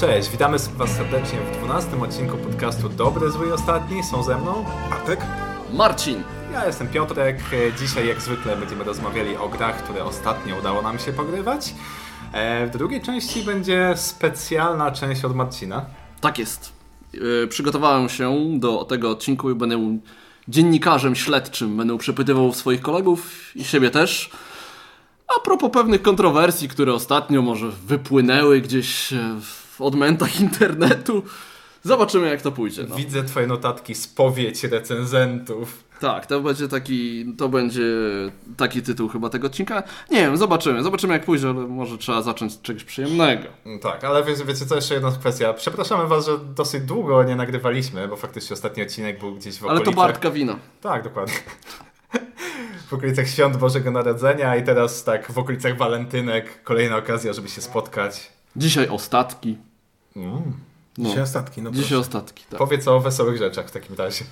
Cześć, witamy Was serdecznie w 12 odcinku podcastu Dobry, Zły i Ostatni. Są ze mną Atek, Marcin. Ja jestem Piotrek. Dzisiaj jak zwykle będziemy rozmawiali o grach, które ostatnio udało nam się pogrywać. E, w drugiej części będzie specjalna część od Marcina. Tak jest. Yy, przygotowałem się do tego odcinku i będę dziennikarzem śledczym. Będę przepytywał swoich kolegów i siebie też. A propos pewnych kontrowersji, które ostatnio może wypłynęły gdzieś e, w odmętach internetu. Zobaczymy jak to pójdzie. No. Widzę twoje notatki, spowiedź recenzentów. Tak, to będzie taki, to będzie taki tytuł chyba tego odcinka. Nie wiem, zobaczymy, zobaczymy jak pójdzie, ale może trzeba zacząć od czegoś przyjemnego. No tak, ale wiecie, wiecie co, jeszcze jedna kwestia. Przepraszamy was, że dosyć długo nie nagrywaliśmy, bo faktycznie ostatni odcinek był gdzieś w okolicach... Ale to Bartka wina. Tak, dokładnie. w okolicach Świąt Bożego Narodzenia i teraz tak w okolicach walentynek kolejna okazja, żeby się spotkać. Dzisiaj ostatki. Mm. No. Dzisiaj ostatki. No Dzisiaj proszę. ostatki, tak. Powiedz o wesołych rzeczach w takim razie.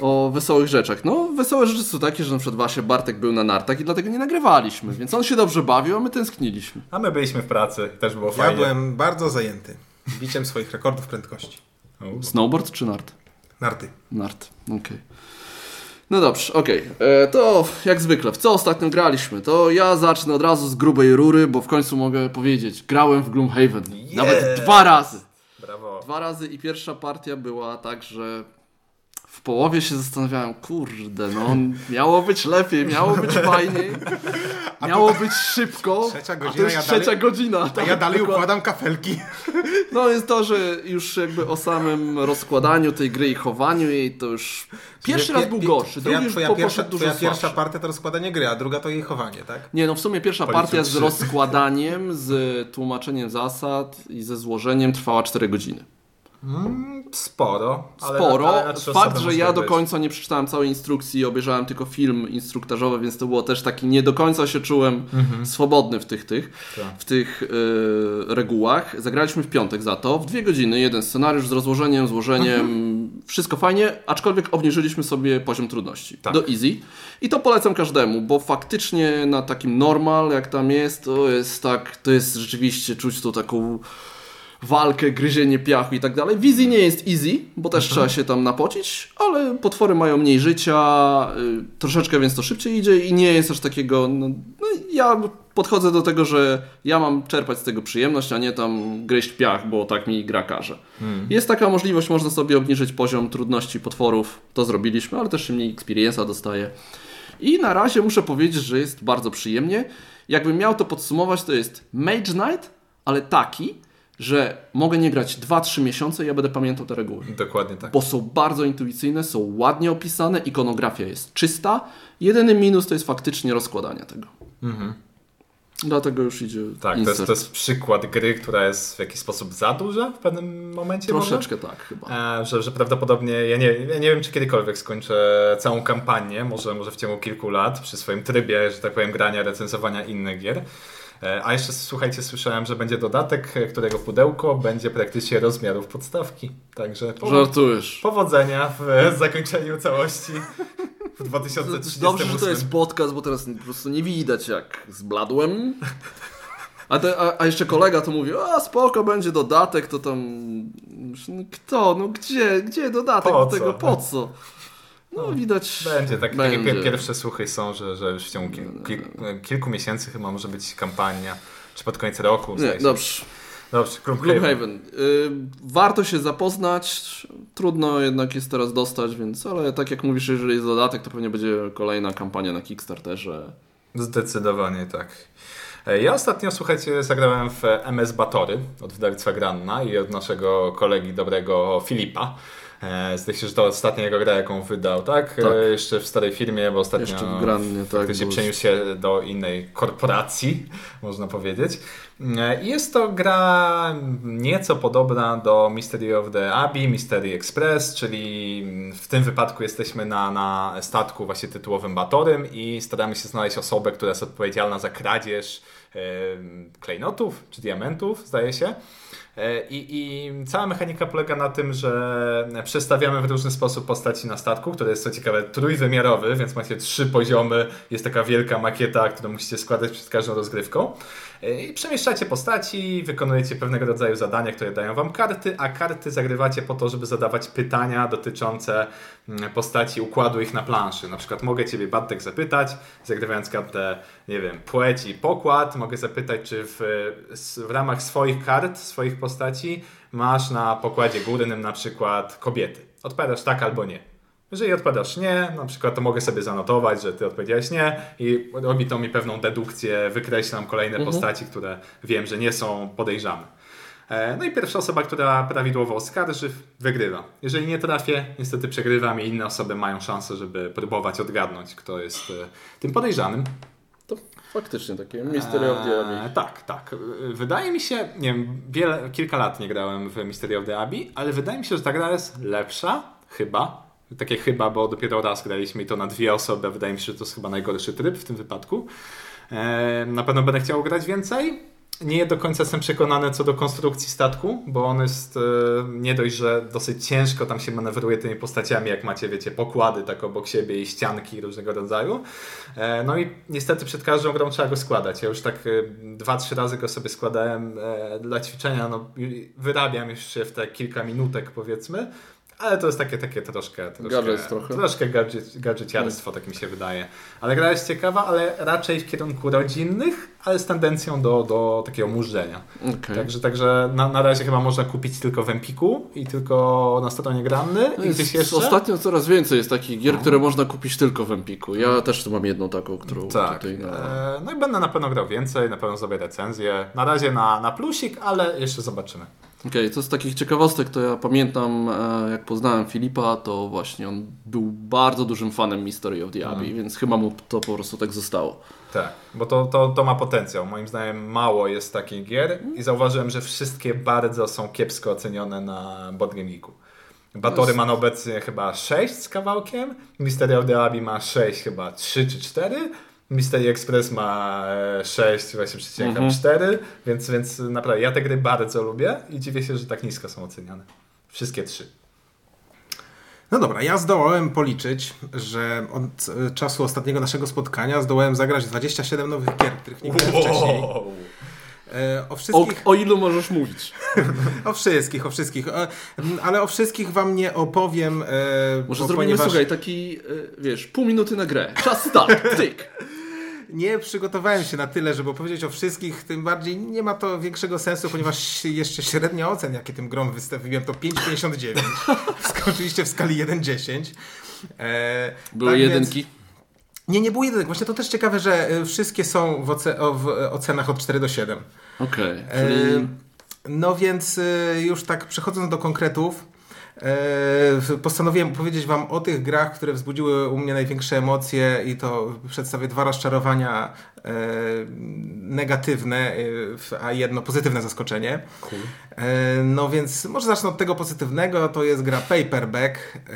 O wesołych rzeczach. No, wesołe rzeczy są takie, że na przykład właśnie Bartek był na nartach i dlatego nie nagrywaliśmy, więc on się dobrze bawił, a my tęskniliśmy. A my byliśmy w pracy, też było ja fajnie. Ja byłem bardzo zajęty biciem swoich rekordów prędkości. Snowboard czy nart? Narty. Nart, okej. Okay. No dobrze, okej. Okay. E, to jak zwykle, w co ostatnio graliśmy? To ja zacznę od razu z grubej rury, bo w końcu mogę powiedzieć, grałem w Gloomhaven. Yeah. Nawet dwa razy. Brawo. Dwa razy i pierwsza partia była tak, że w połowie się zastanawiałem, kurde, no miało być lepiej, miało być fajniej, miało być szybko, trzecia godzina, a to ja trzecia dalej, godzina. Tak, ja dalej układam kafelki. No jest to, że już jakby o samym rozkładaniu tej gry i chowaniu jej to już pierwszy raz był gorszy, twoja, drugi już twoja pierwsza, dużo twoja pierwsza słabszy. partia to rozkładanie gry, a druga to jej chowanie, tak? Nie, no w sumie pierwsza partia z rozkładaniem, z tłumaczeniem zasad i ze złożeniem trwała 4 godziny. Mm, sporo. Ale Sporo. Ale Fakt, że ja do końca nie przeczytałem całej instrukcji i obejrzałem tylko film instruktażowy, więc to było też taki, nie do końca się czułem mhm. swobodny w tych, tych, tak. w tych yy, regułach. Zagraliśmy w piątek za to, w dwie godziny, jeden scenariusz z rozłożeniem, złożeniem, mhm. wszystko fajnie, aczkolwiek obniżyliśmy sobie poziom trudności tak. do easy. I to polecam każdemu, bo faktycznie na takim normal, jak tam jest, to jest tak, to jest rzeczywiście czuć tu taką walkę, gryzienie piachu i tak dalej. Wizji nie jest easy, bo też mhm. trzeba się tam napocić, ale potwory mają mniej życia, y, troszeczkę więc to szybciej idzie i nie jest aż takiego. No, no, ja podchodzę do tego, że ja mam czerpać z tego przyjemność, a nie tam gryźć piach, bo tak mi gra każe. Hmm. Jest taka możliwość, można sobie obniżyć poziom trudności potworów. To zrobiliśmy, ale też się mniej experience'a dostaje. I na razie muszę powiedzieć, że jest bardzo przyjemnie. Jakbym miał to podsumować, to jest Mage Knight, ale taki, że mogę nie grać 2-3 miesiące i ja będę pamiętał te reguły. Dokładnie tak. Bo są bardzo intuicyjne, są ładnie opisane, ikonografia jest czysta. Jedyny minus to jest faktycznie rozkładanie tego. Mhm. Dlatego już idzie. Tak, to jest, to jest, przykład gry, która jest w jakiś sposób za duża w pewnym momencie. Troszeczkę może? tak, chyba. E, że, że prawdopodobnie, ja nie, ja nie wiem, czy kiedykolwiek skończę całą kampanię, może, może w ciągu kilku lat, przy swoim trybie, że tak powiem, grania, recenzowania innych gier. E, a jeszcze słuchajcie, słyszałem, że będzie dodatek, e, którego pudełko będzie praktycznie rozmiarów podstawki. Także Żartujesz. powodzenia w zakończeniu całości w 2030. Dobrze, że to jest podcast, bo teraz po prostu nie widać jak zbladłem. A, te, a, a, jeszcze kolega to mówi, a spoko, będzie dodatek, to tam... No kto? No gdzie? Gdzie dodatek po do tego? Po co? No widać. Będzie, tak, będzie. takie pierwsze słuchy są, że, że już w ciągu kil, kil, kilku miesięcy chyba może być kampania, czy pod koniec roku. Nie, dobrze. Dobrze, Gloomhaven. Yy, warto się zapoznać, trudno jednak jest teraz dostać, więc, ale tak jak mówisz, jeżeli jest dodatek, to pewnie będzie kolejna kampania na Kickstarterze. Zdecydowanie tak. E, ja ostatnio, słuchajcie, zagrałem w MS Batory od wydawnictwa Granna i od naszego kolegi dobrego Filipa. E, zdaje się, że to ostatnia jego gra, jaką wydał, tak? tak. E, jeszcze w starej firmie, bo ostatnio Jeszcze w Grannie, tak, się przeniósł się do innej korporacji, można powiedzieć. E, jest to gra nieco podobna do Mystery of the Abbey, Mystery Express, czyli w tym wypadku jesteśmy na, na statku właśnie tytułowym Batorym i staramy się znaleźć osobę, która jest odpowiedzialna za kradzież klejnotów czy diamentów, zdaje się. E, I, I, cała mechanika polega na tym, że przestawiamy w różny sposób postaci na statku, który jest co ciekawe trójwymiarowy, więc macie trzy poziomy, jest taka wielka makieta, którą musicie składać przed każdą rozgrywką. I przemieszczacie postaci, wykonujecie pewnego rodzaju zadania, które dają wam karty, a karty zagrywacie po to, żeby zadawać pytania dotyczące mm, postaci, układu ich na planszy. Na przykład mogę Ciebie, Bartek, zapytać, zagrywając kartę, nie wiem, płeć i pokład, mogę zapytać, czy w, w ramach swoich kart, swoich postaci masz na pokładzie górnym na przykład kobiety. Odpowiadasz tak albo nie. Jeżeli odpowiadasz nie, na przykład to mogę sobie zanotować, że ty odpowiedziałeś nie i robi to mi pewną dedukcję, wykreślam kolejne Mhm. postaci, które wiem, że nie są podejrzane. E, No i pierwsza osoba, która prawidłowo oskarży, wygrywa. Jeżeli nie trafię, niestety przegrywam i inne osoby mają szansę, żeby próbować odgadnąć, kto jest e, tym podejrzanym. To faktycznie takie Mystery of the Abbey. Eee, tak, tak. Wydaje mi się, nie wiem, wiele, kilka lat nie grałem w Mystery of the Abbey, ale wydaje mi się, że ta gra jest lepsza, chyba. Takie chyba, bo dopiero raz graliśmy i to na dwie osoby. Wydaje mi się, że to jest chyba najgorszy tryb w tym wypadku. Na pewno będę chciał grać więcej. Nie do końca jestem przekonany co do konstrukcji statku, bo on jest e, nie dość, że dosyć ciężko tam się manewruje tymi postaciami, jak macie, wiecie, pokłady tak obok siebie i ścianki różnego rodzaju. E, No i niestety przed każdą grą trzeba go składać. Ja już tak e, dwa, trzy razy go sobie składałem dla ćwiczenia. No, wyrabiam już się w te kilka minutek powiedzmy. Ale to jest takie, takie troszkę, troszkę, Gadżet trochę. troszkę gadżet, gadżeciarstwo, tak mi się wydaje. Ale gra jest ciekawa, ale raczej w kierunku rodzinnych, ale z tendencją do, do takiego murzenia. Okej. Także, także na, na razie chyba można kupić tylko w Empiku i tylko na stronie Granny No i jest, gdzieś jeszcze. Ostatnio coraz więcej jest takich gier, które można kupić tylko w Empiku. Ja też tu mam jedną taką, którą Tak. tutaj na... E, No i będę na pewno grał więcej, na pewno zrobię recenzję. Na razie na, na plusik, ale jeszcze zobaczymy. Okej, to z takich ciekawostek, to ja pamiętam, e, jak poznałem Filipa, to właśnie on był bardzo dużym fanem Mystery of the Abbey, Mhm. więc chyba mu to po prostu tak zostało. Tak, bo to, to, to ma potencjał. Moim zdaniem mało jest takich gier i zauważyłem, że wszystkie bardzo są kiepsko ocenione na Geeku. Batory ma obecnie chyba 6 z kawałkiem, Mystery of the Abbey ma 6 chyba 3 czy 4, Mystery Express ma e, 6 właśnie przecinek Mhm. 4, więc, więc naprawdę ja te gry bardzo lubię i dziwię się, że tak nisko są oceniane. Wszystkie trzy. No dobra, ja zdołałem policzyć, że od e, czasu ostatniego naszego spotkania zdołałem zagrać 27 nowych gier, których nie grałem wcześniej. E, O O, wszystkich, o ilu możesz mówić? o wszystkich, o wszystkich, e, m, ale o wszystkich wam nie opowiem, e, Może bo zrobimy, ponieważ słuchaj, taki, e, wiesz, pół minuty na grę. Czas start, tyk. Nie przygotowałem się na tyle, żeby opowiedzieć o wszystkich, tym bardziej nie ma to większego sensu, ponieważ jeszcze średnia ocen, jakie tym grom wystawiłem, to 5,59. Skoczyliście w skali 1,10. E, Były tak więc- jedynki. Nie, nie było jedynek. Właśnie to też ciekawe, że y, wszystkie są w, oce- w ocenach od 4 do 7. Okej, E, czyli... No więc już tak przechodząc do konkretów, e, postanowiłem powiedzieć Wam o tych grach, które wzbudziły u mnie największe emocje i to przedstawię dwa rozczarowania e, negatywne, y, a jedno pozytywne zaskoczenie. E, No więc może zacznę od tego pozytywnego, to jest gra Paperback. E,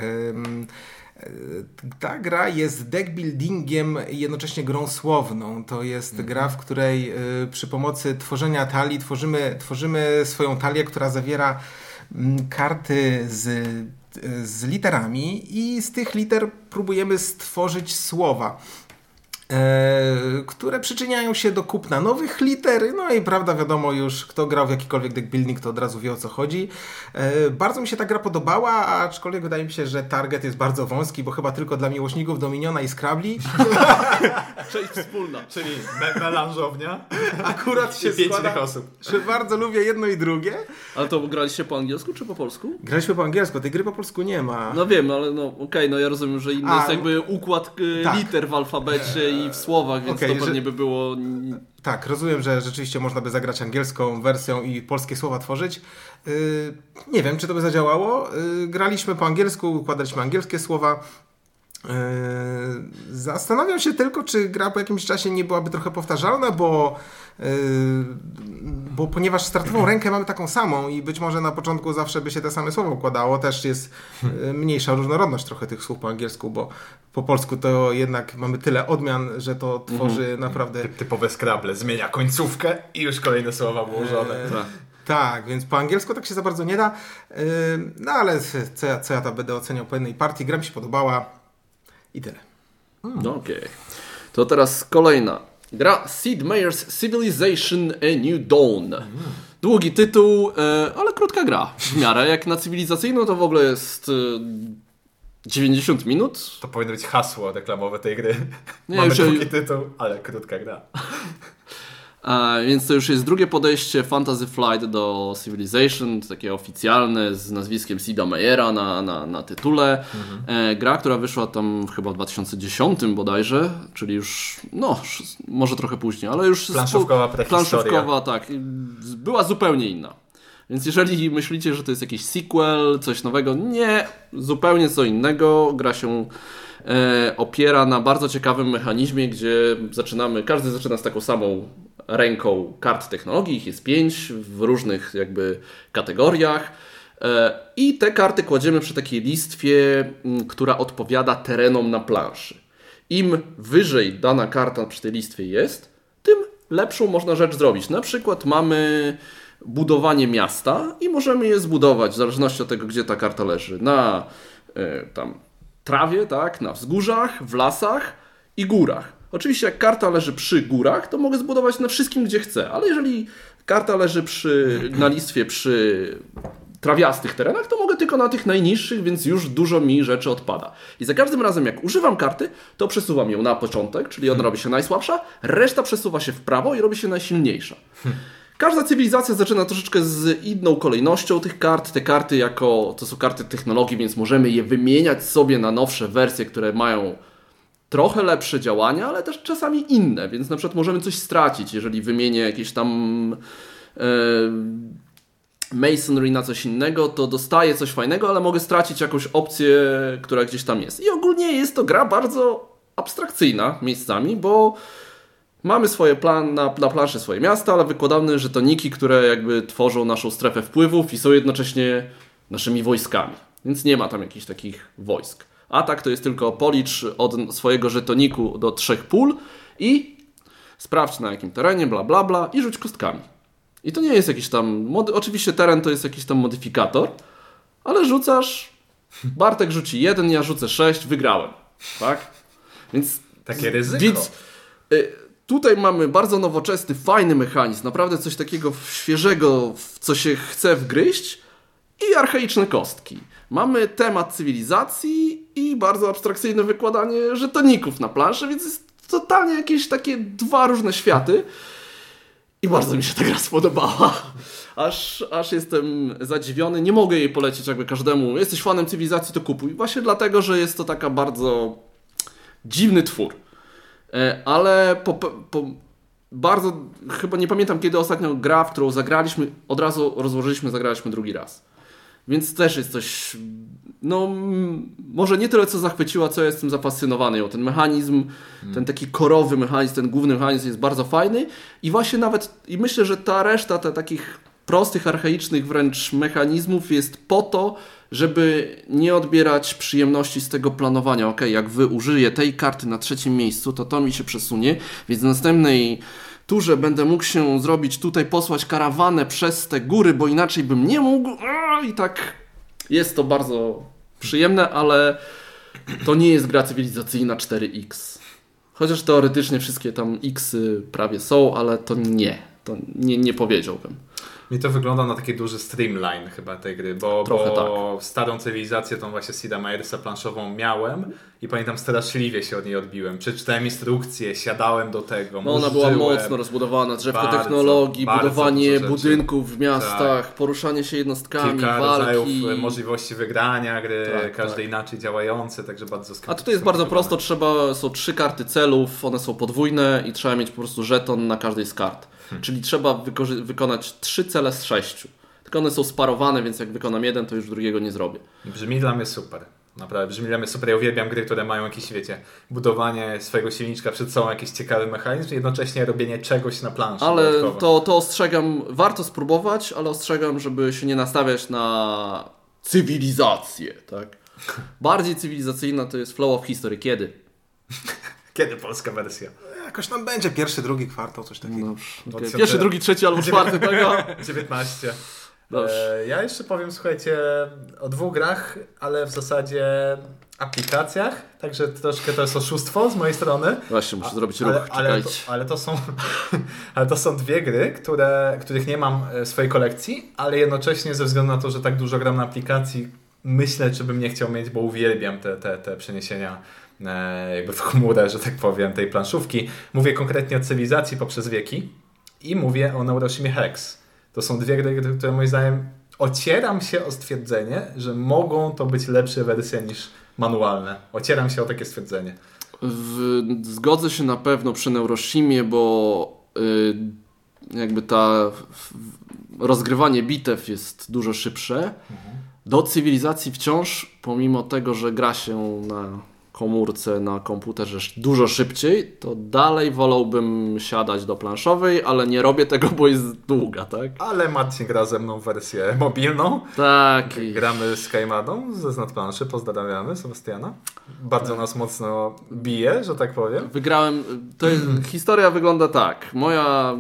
Ta gra jest deck buildingiem i jednocześnie grą słowną. To jest gra, w której przy pomocy tworzenia talii tworzymy, tworzymy swoją talię, która zawiera karty z, z literami i z tych liter próbujemy stworzyć słowa które przyczyniają się do kupna nowych liter. No i prawda, wiadomo już, kto grał w jakikolwiek deck building, to od razu wie o co chodzi. E, bardzo mi się ta gra podobała, aczkolwiek wydaje mi się, że target jest bardzo wąski, bo chyba tylko dla miłośników Dominiona i Scrabli. Część wspólna. Czyli me- melanżownia Akurat się składa, osób. że bardzo lubię jedno i drugie. Ale to graliście po angielsku czy po polsku? Graliśmy po angielsku, tej gry po polsku nie ma. No wiem, ale no okej, no ja rozumiem, że inny A, jest jakby układ y, tak. liter w alfabecie i w słowach, więc Okej, to pewnie że- by było... Tak, rozumiem, że rzeczywiście można by zagrać angielską wersją i polskie słowa tworzyć. Yy, nie wiem, czy to by zadziałało. Yy, graliśmy po angielsku, układaliśmy angielskie słowa. Yy, zastanawiam się tylko, czy gra po jakimś czasie nie byłaby trochę powtarzalna, bo, yy, bo ponieważ startową rękę mamy taką samą i być może na początku zawsze by się te same słowa układało, też jest yy, mniejsza różnorodność trochę tych słów po angielsku, bo po polsku to jednak mamy tyle odmian, że to tworzy naprawdę Ty- Typowe Scrabble. Zmienia końcówkę i już kolejne słowa włożone. Eee, Tak. Więc po angielsku tak się za bardzo nie da. No ale co ja, co ja tam będę oceniał po jednej partii? Gra mi się podobała i tyle. No okej. To teraz kolejna gra Sid Meier's Civilization A New Dawn. Długi tytuł, e, ale krótka gra w miarę. Jak na cywilizacyjną to w ogóle jest e, 90 minut. To powinno być hasło reklamowe tej gry. Nie, Mamy już- długi tytuł, ale krótka gra. Więc to już jest drugie podejście Fantasy Flight do Civilization, takie oficjalne z nazwiskiem Sida Meyera na, na, na tytule. E, gra, która wyszła tam chyba w 2010 bodajże, czyli już, no, może trochę później, ale już... Planszówkowa prehistoria. Planszówkowa, tak. Była zupełnie inna. Więc jeżeli myślicie, że to jest jakiś sequel, coś nowego, nie, zupełnie co innego. Gra się e, opiera na bardzo ciekawym mechanizmie, gdzie zaczynamy, każdy zaczyna z taką samą ręką kart technologii, ich jest pięć w różnych jakby kategoriach. E, I te karty kładziemy przy takiej listwie, która odpowiada terenom na planszy. Im wyżej dana karta przy tej listwie jest, tym lepszą można rzecz zrobić. Na przykład mamy budowanie miasta i możemy je zbudować w zależności od tego, gdzie ta karta leży. Na e, tam trawie, tak, na wzgórzach, w lasach i górach. Oczywiście jak karta leży przy górach, to mogę zbudować na wszystkim, gdzie chcę, ale jeżeli karta leży przy, na listwie przy trawiastych terenach, to mogę tylko na tych najniższych, więc już dużo mi rzeczy odpada. I za każdym razem, jak używam karty, to przesuwam ją na początek, czyli ona robi się najsłabsza, reszta przesuwa się w prawo i robi się najsilniejsza. Każda cywilizacja zaczyna troszeczkę z inną kolejnością tych kart. Te karty jako to są karty technologii, więc możemy je wymieniać sobie na nowsze wersje, które mają trochę lepsze działania, ale też czasami inne, więc na przykład możemy coś stracić, jeżeli wymienię jakieś tam e, masonry na coś innego, to dostaję coś fajnego, ale mogę stracić jakąś opcję, która gdzieś tam jest. I ogólnie jest to gra bardzo abstrakcyjna miejscami, bo mamy swoje plan na, na planszy swoje miasta, ale wykładamy żetoniki, które jakby tworzą naszą strefę wpływów i są jednocześnie naszymi wojskami. Więc nie ma tam jakichś takich wojsk. Atak to jest tylko policz od swojego żetoniku do trzech pól i sprawdź na jakim terenie, bla bla bla i rzuć kostkami. I to nie jest jakiś tam. Oczywiście teren to jest jakiś tam modyfikator, ale rzucasz. Bartek rzuci jeden, ja rzucę sześć, wygrałem. Tak? Więc. Takie ryzyko. Więc y, tutaj mamy bardzo nowoczesny, fajny mechanizm. Naprawdę coś takiego świeżego, w co się chce wgryźć. I archaiczne kostki. Mamy temat cywilizacji i bardzo abstrakcyjne wykładanie żetoników na planszy, więc jest totalnie jakieś takie dwa różne światy. I bardzo mi się ta gra spodobała. Aż, aż jestem zadziwiony. Nie mogę jej polecić jakby każdemu. Jesteś fanem cywilizacji, to kupuj. Właśnie dlatego, że jest to taka bardzo dziwny twór. E, Ale po, po, bardzo, chyba nie pamiętam kiedy ostatnio gra, w którą zagraliśmy, od razu rozłożyliśmy, zagraliśmy drugi raz. Więc też jest coś, no może nie tyle co zachwyciła, co jestem zafascynowany ją. Ten mechanizm, ten taki korowy mechanizm, ten główny mechanizm jest bardzo fajny i właśnie nawet, i myślę, że ta reszta te takich prostych, archaicznych wręcz mechanizmów jest po to, żeby nie odbierać przyjemności z tego planowania. Ok, jak wy użyję tej karty na trzecim miejscu, to to mi się przesunie, więc w następnej turze będę mógł się zrobić tutaj, posłać karawanę przez te góry, bo inaczej bym nie mógł. I tak jest to bardzo przyjemne, ale to nie jest gra cywilizacyjna 4X. Chociaż teoretycznie wszystkie tam Xy prawie są, ale to nie. To nie, nie powiedziałbym. Mi to wygląda na taki duży streamline chyba tej gry, bo, Trochę bo starą cywilizację, tą właśnie Sida Meiersa planszową miałem i pamiętam straszliwie się od niej odbiłem. Przeczytałem instrukcję, siadałem do tego, No ona była mocno rozbudowana, drzewko Bardzo, technologii, bardzo budowanie budynków w miastach, poruszanie się jednostkami, Kilka walki. e, możliwości wygrania gry, Tak, każde tak. inaczej działające, także bardzo A tutaj jest bardzo prosto, trzeba, są trzy karty celów, one są podwójne i trzeba mieć po prostu żeton na każdej z kart. Hmm. Czyli trzeba wykonać trzy cele z sześciu. Tylko one są sparowane, więc jak wykonam jeden, to już drugiego nie zrobię. Brzmi dla mnie super. Naprawdę, brzmi dla mnie super. Ja uwielbiam gry, które mają jakieś, wiecie, budowanie swojego silniczka przed sobą, jakiś ciekawy mechanizm, jednocześnie robienie czegoś na planszy. Ale dodatkowo. to, to ostrzegam, warto spróbować, ale ostrzegam, żeby się nie nastawiać na cywilizację, tak? Bardziej cywilizacyjna to jest Flow of History. Kiedy? Kiedy polska wersja? Jakoś tam będzie pierwszy, drugi kwartał, coś takiego. No, Dwa tysiące- Pierwszy, drugi, trzeci albo czwarty tego. 19. E, ja jeszcze powiem, słuchajcie, o dwóch grach, ale w zasadzie aplikacjach, także troszkę to jest oszustwo z mojej strony. Właśnie, muszę A, zrobić ruch, ale, ale, to, ale, to, są, ale to są dwie gry, które, których nie mam w swojej kolekcji, ale jednocześnie ze względu na to, że tak dużo gram na aplikacji, myślę, czy bym nie chciał mieć, bo uwielbiam te, te, te przeniesienia e, jakby w chmurę, że tak powiem, tej planszówki. Mówię konkretnie o cywilizacji poprzez wieki i mówię o Neuroshimie Hex. To są dwie gry, które moim zdaniem ocieram się o stwierdzenie, że mogą to być lepsze wersje niż manualne. Ocieram się o takie stwierdzenie. W, zgodzę się na pewno przy Neuroshimie, bo yy, jakby ta w, rozgrywanie bitew jest dużo szybsze. Mhm. Do cywilizacji wciąż, pomimo tego, że gra się na komórce na komputerze dużo szybciej, to dalej wolałbym siadać do planszowej, ale nie robię tego, bo jest długa, tak? Ale Marcin gra ze mną wersję mobilną. Tak. Gramy z Kajmadą ze Znad Planszy, pozdrawiamy Sebastiana. Bardzo tak. nas mocno bije, że tak powiem. Wygrałem, to jest, historia wygląda tak. Moja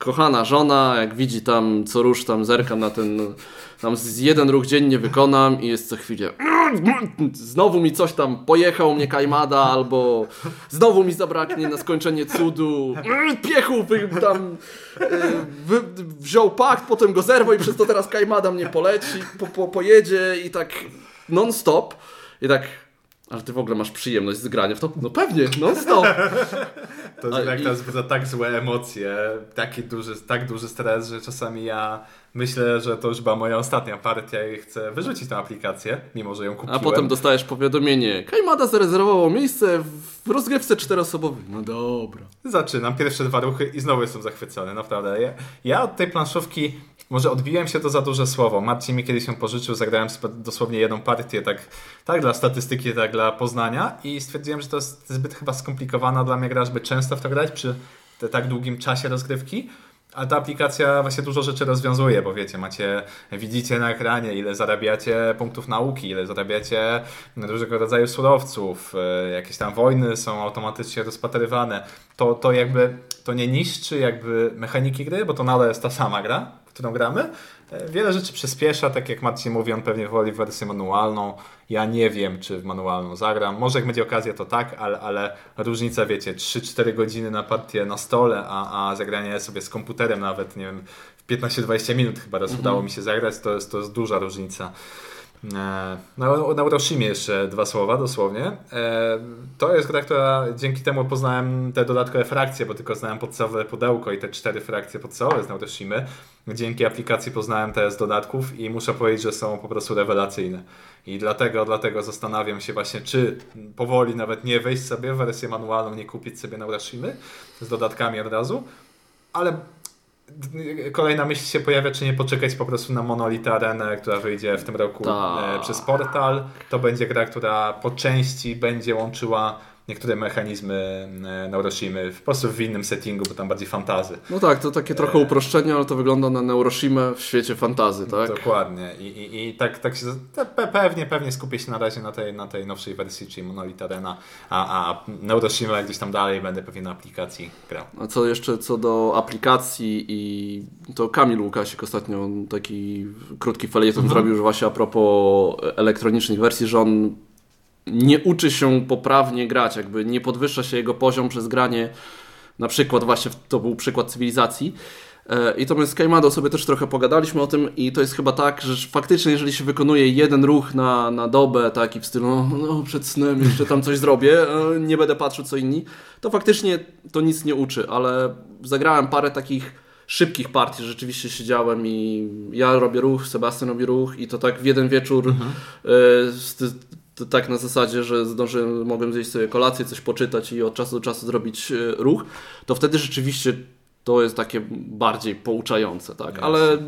kochana żona, jak widzi tam co rusz, tam zerkam na ten tam z jeden ruch dziennie wykonam i jest co chwilę znowu mi coś tam pojechał mnie kajmada albo znowu mi zabraknie na skończenie cudu piechu tam e, wziął pakt, potem go zerwał i przez to teraz kajmada mnie poleci, po, po, pojedzie i tak non stop i tak ale ty w ogóle masz przyjemność z grania w to? No pewnie, non stop. To jest jak i... to tak złe emocje, taki duży, tak duży stres, że czasami ja myślę, że to już była moja ostatnia partia i chcę wyrzucić tę aplikację, mimo że ją kupiłem. A potem dostajesz powiadomienie, Kajmada zarezerwowało miejsce w rozgrywce czteroosobowej. No dobra. Zaczynam pierwsze dwa ruchy i znowu jestem zachwycony, naprawdę. Ja, ja od tej planszówki może odbiłem się to za duże słowo. Marcin mi kiedyś ją pożyczył, zagrałem dosłownie jedną partię, tak, tak dla statystyki, tak dla poznania i stwierdziłem, że to jest zbyt chyba skomplikowana dla mnie gra, żeby często w to grać przy tak długim czasie rozgrywki. A ta aplikacja właśnie dużo rzeczy rozwiązuje, bo wiecie, macie, widzicie na ekranie, ile zarabiacie punktów nauki, ile zarabiacie różnego rodzaju surowców, e, jakieś tam wojny są automatycznie rozpatrywane. To, to jakby, to nie niszczy jakby mechaniki gry, bo to nadal jest ta sama gra, w którą gramy. Wiele rzeczy przyspiesza, tak jak Marcin mówi, on pewnie woli wersję manualną. Ja nie wiem, czy w manualną zagram. Może jak będzie okazja, to tak, ale, ale różnica, wiecie, 3-4 godziny na partię na stole, a, a zagranie sobie z komputerem nawet, nie wiem, w 15-20 minut chyba raz mhm. udało mi się zagrać, to jest, to jest duża różnica. E, na, Uroshimie jeszcze dwa słowa dosłownie. E, to jest gra, która dzięki temu poznałem te dodatkowe frakcje, bo tylko znałem podstawowe pudełko i te cztery frakcje podstawowe z Neuroshimy. Dzięki aplikacji poznałem te z dodatków i muszę powiedzieć, że są po prostu rewelacyjne. I dlatego, dlatego zastanawiam się właśnie, czy powoli nawet nie wejść sobie w wersję manualną, nie kupić sobie Neuroshimy z dodatkami od razu, ale kolejna myśl się pojawia, czy nie poczekać po prostu na Monolith Arenę, która wyjdzie w tym roku Ta. E, przez portal. To będzie gra, która po części będzie łączyła niektóre mechanizmy e, Neuroshimy po prostu w innym settingu, bo tam bardziej fantazy. No tak, to takie trochę e, uproszczenie, ale to wygląda na Neuroshimę w świecie fantazy, tak? Dokładnie. I, i, i tak, tak się, pewnie, pewnie skupię się na razie na tej, na tej nowszej wersji, czyli Monolith Arena, a, a Neuroshima gdzieś tam dalej będę pewnie na aplikacji grał. A co jeszcze co do aplikacji i to Kamil Łukasik ostatnio taki krótki felieton mhm. zrobił, że właśnie a propos elektronicznych wersji, że on nie uczy się poprawnie grać, jakby nie podwyższa się jego poziom przez granie, na przykład właśnie to był przykład cywilizacji. E, I to my z Kajmado sobie też trochę pogadaliśmy o tym i to jest chyba tak, że faktycznie jeżeli się wykonuje jeden ruch na, na dobę, taki w stylu no, no przed snem jeszcze tam coś zrobię, e, nie będę patrzył co inni, to faktycznie to nic nie uczy, ale zagrałem parę takich szybkich partii, rzeczywiście siedziałem i ja robię ruch, Sebastian robi ruch i to tak w jeden wieczór mhm. Tak na zasadzie, że zdążyłem, mogłem zjeść sobie kolację, coś poczytać i od czasu do czasu zrobić e, ruch, to wtedy rzeczywiście to jest takie bardziej pouczające, tak? Ale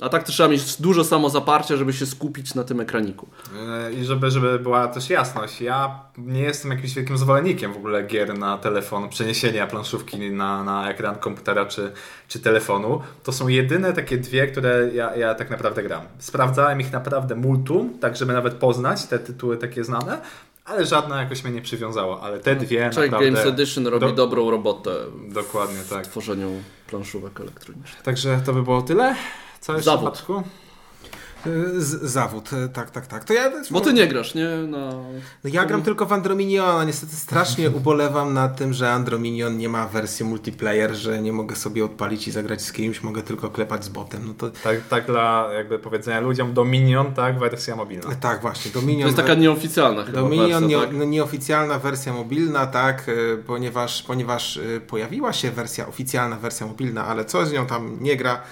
a tak to trzeba mieć dużo samozaparcia, żeby się skupić na tym ekraniku. E, I żeby, żeby była też jasność, ja nie jestem jakimś wielkim zwolennikiem w ogóle gier na telefon, przeniesienia planszówki na, na ekran komputera czy, czy telefonu. To są jedyne takie dwie, które ja, ja tak naprawdę gram. Sprawdzałem ich naprawdę multum, tak żeby nawet poznać te tytuły takie znane, ale żadna jakoś mnie nie przywiązała, ale te dwie Czyli naprawdę... Games Edition robi do... dobrą robotę Dokładnie, tak. w tworzeniu planszówek elektronicznych. Także to by było tyle Jeszcze Zawód. Paczku? Y, Z, zawód, y, tak, tak, tak. To ja, Bo ty nie grasz, nie? Na... No ja gram tylko w Androminiona. Niestety strasznie ubolewam na tym, że Androminion nie ma wersji multiplayer, że nie mogę sobie odpalić i zagrać z kimś, mogę tylko klepać z botem. No to Tak, tak dla jakby powiedzenia ludziom Dominion, tak, wersja mobilna. tak, właśnie, Dominion. To jest taka nieoficjalna chyba Dominion wersja, nie, tak? no, nieoficjalna wersja mobilna, tak, ponieważ, ponieważ pojawiła się wersja oficjalna, wersja mobilna, ale coś z nią tam nie gra,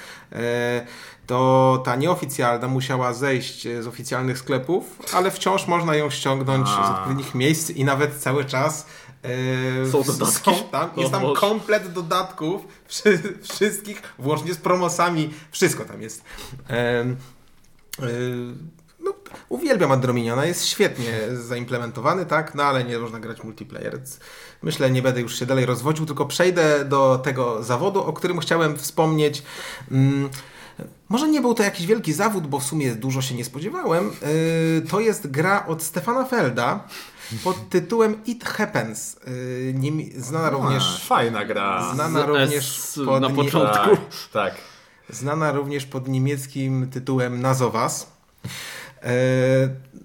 to ta nieoficjalna musiała zejść y, z oficjalnych sklepów, ale wciąż można ją ściągnąć z A. odpowiednich miejsc i nawet cały czas y, Są dodatki? Są tam, O jest tam komplet dodatków, wszy, wszystkich, włącznie z promosami, wszystko tam jest. Em, y, no, uwielbiam Androminiona, jest świetnie zaimplementowany, tak, no ale nie można grać multiplayer. Myślę, nie będę już się dalej rozwodził, tylko przejdę do tego zawodu, o którym chciałem wspomnieć. Mm, może nie był to jakiś wielki zawód, bo w sumie dużo się nie spodziewałem. Yy, To jest gra od Stefana Felda pod tytułem It Happens. Niemi- Znana A, również, fajna gra. znana Z również S pod na nie- początku. Tak, tak. znana również pod niemieckim tytułem Nazowas. E,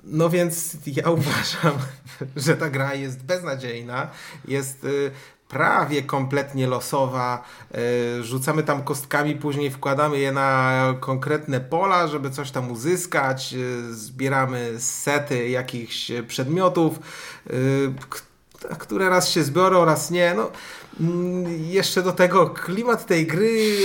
No więc ja uważam, że ta gra jest beznadziejna, jest prawie kompletnie losowa. E, Rzucamy tam kostkami, później wkładamy je na konkretne pola, żeby coś tam uzyskać. E, Zbieramy sety jakichś przedmiotów, k- które raz się zbiorą, raz nie. No, jeszcze do tego klimat tej gry,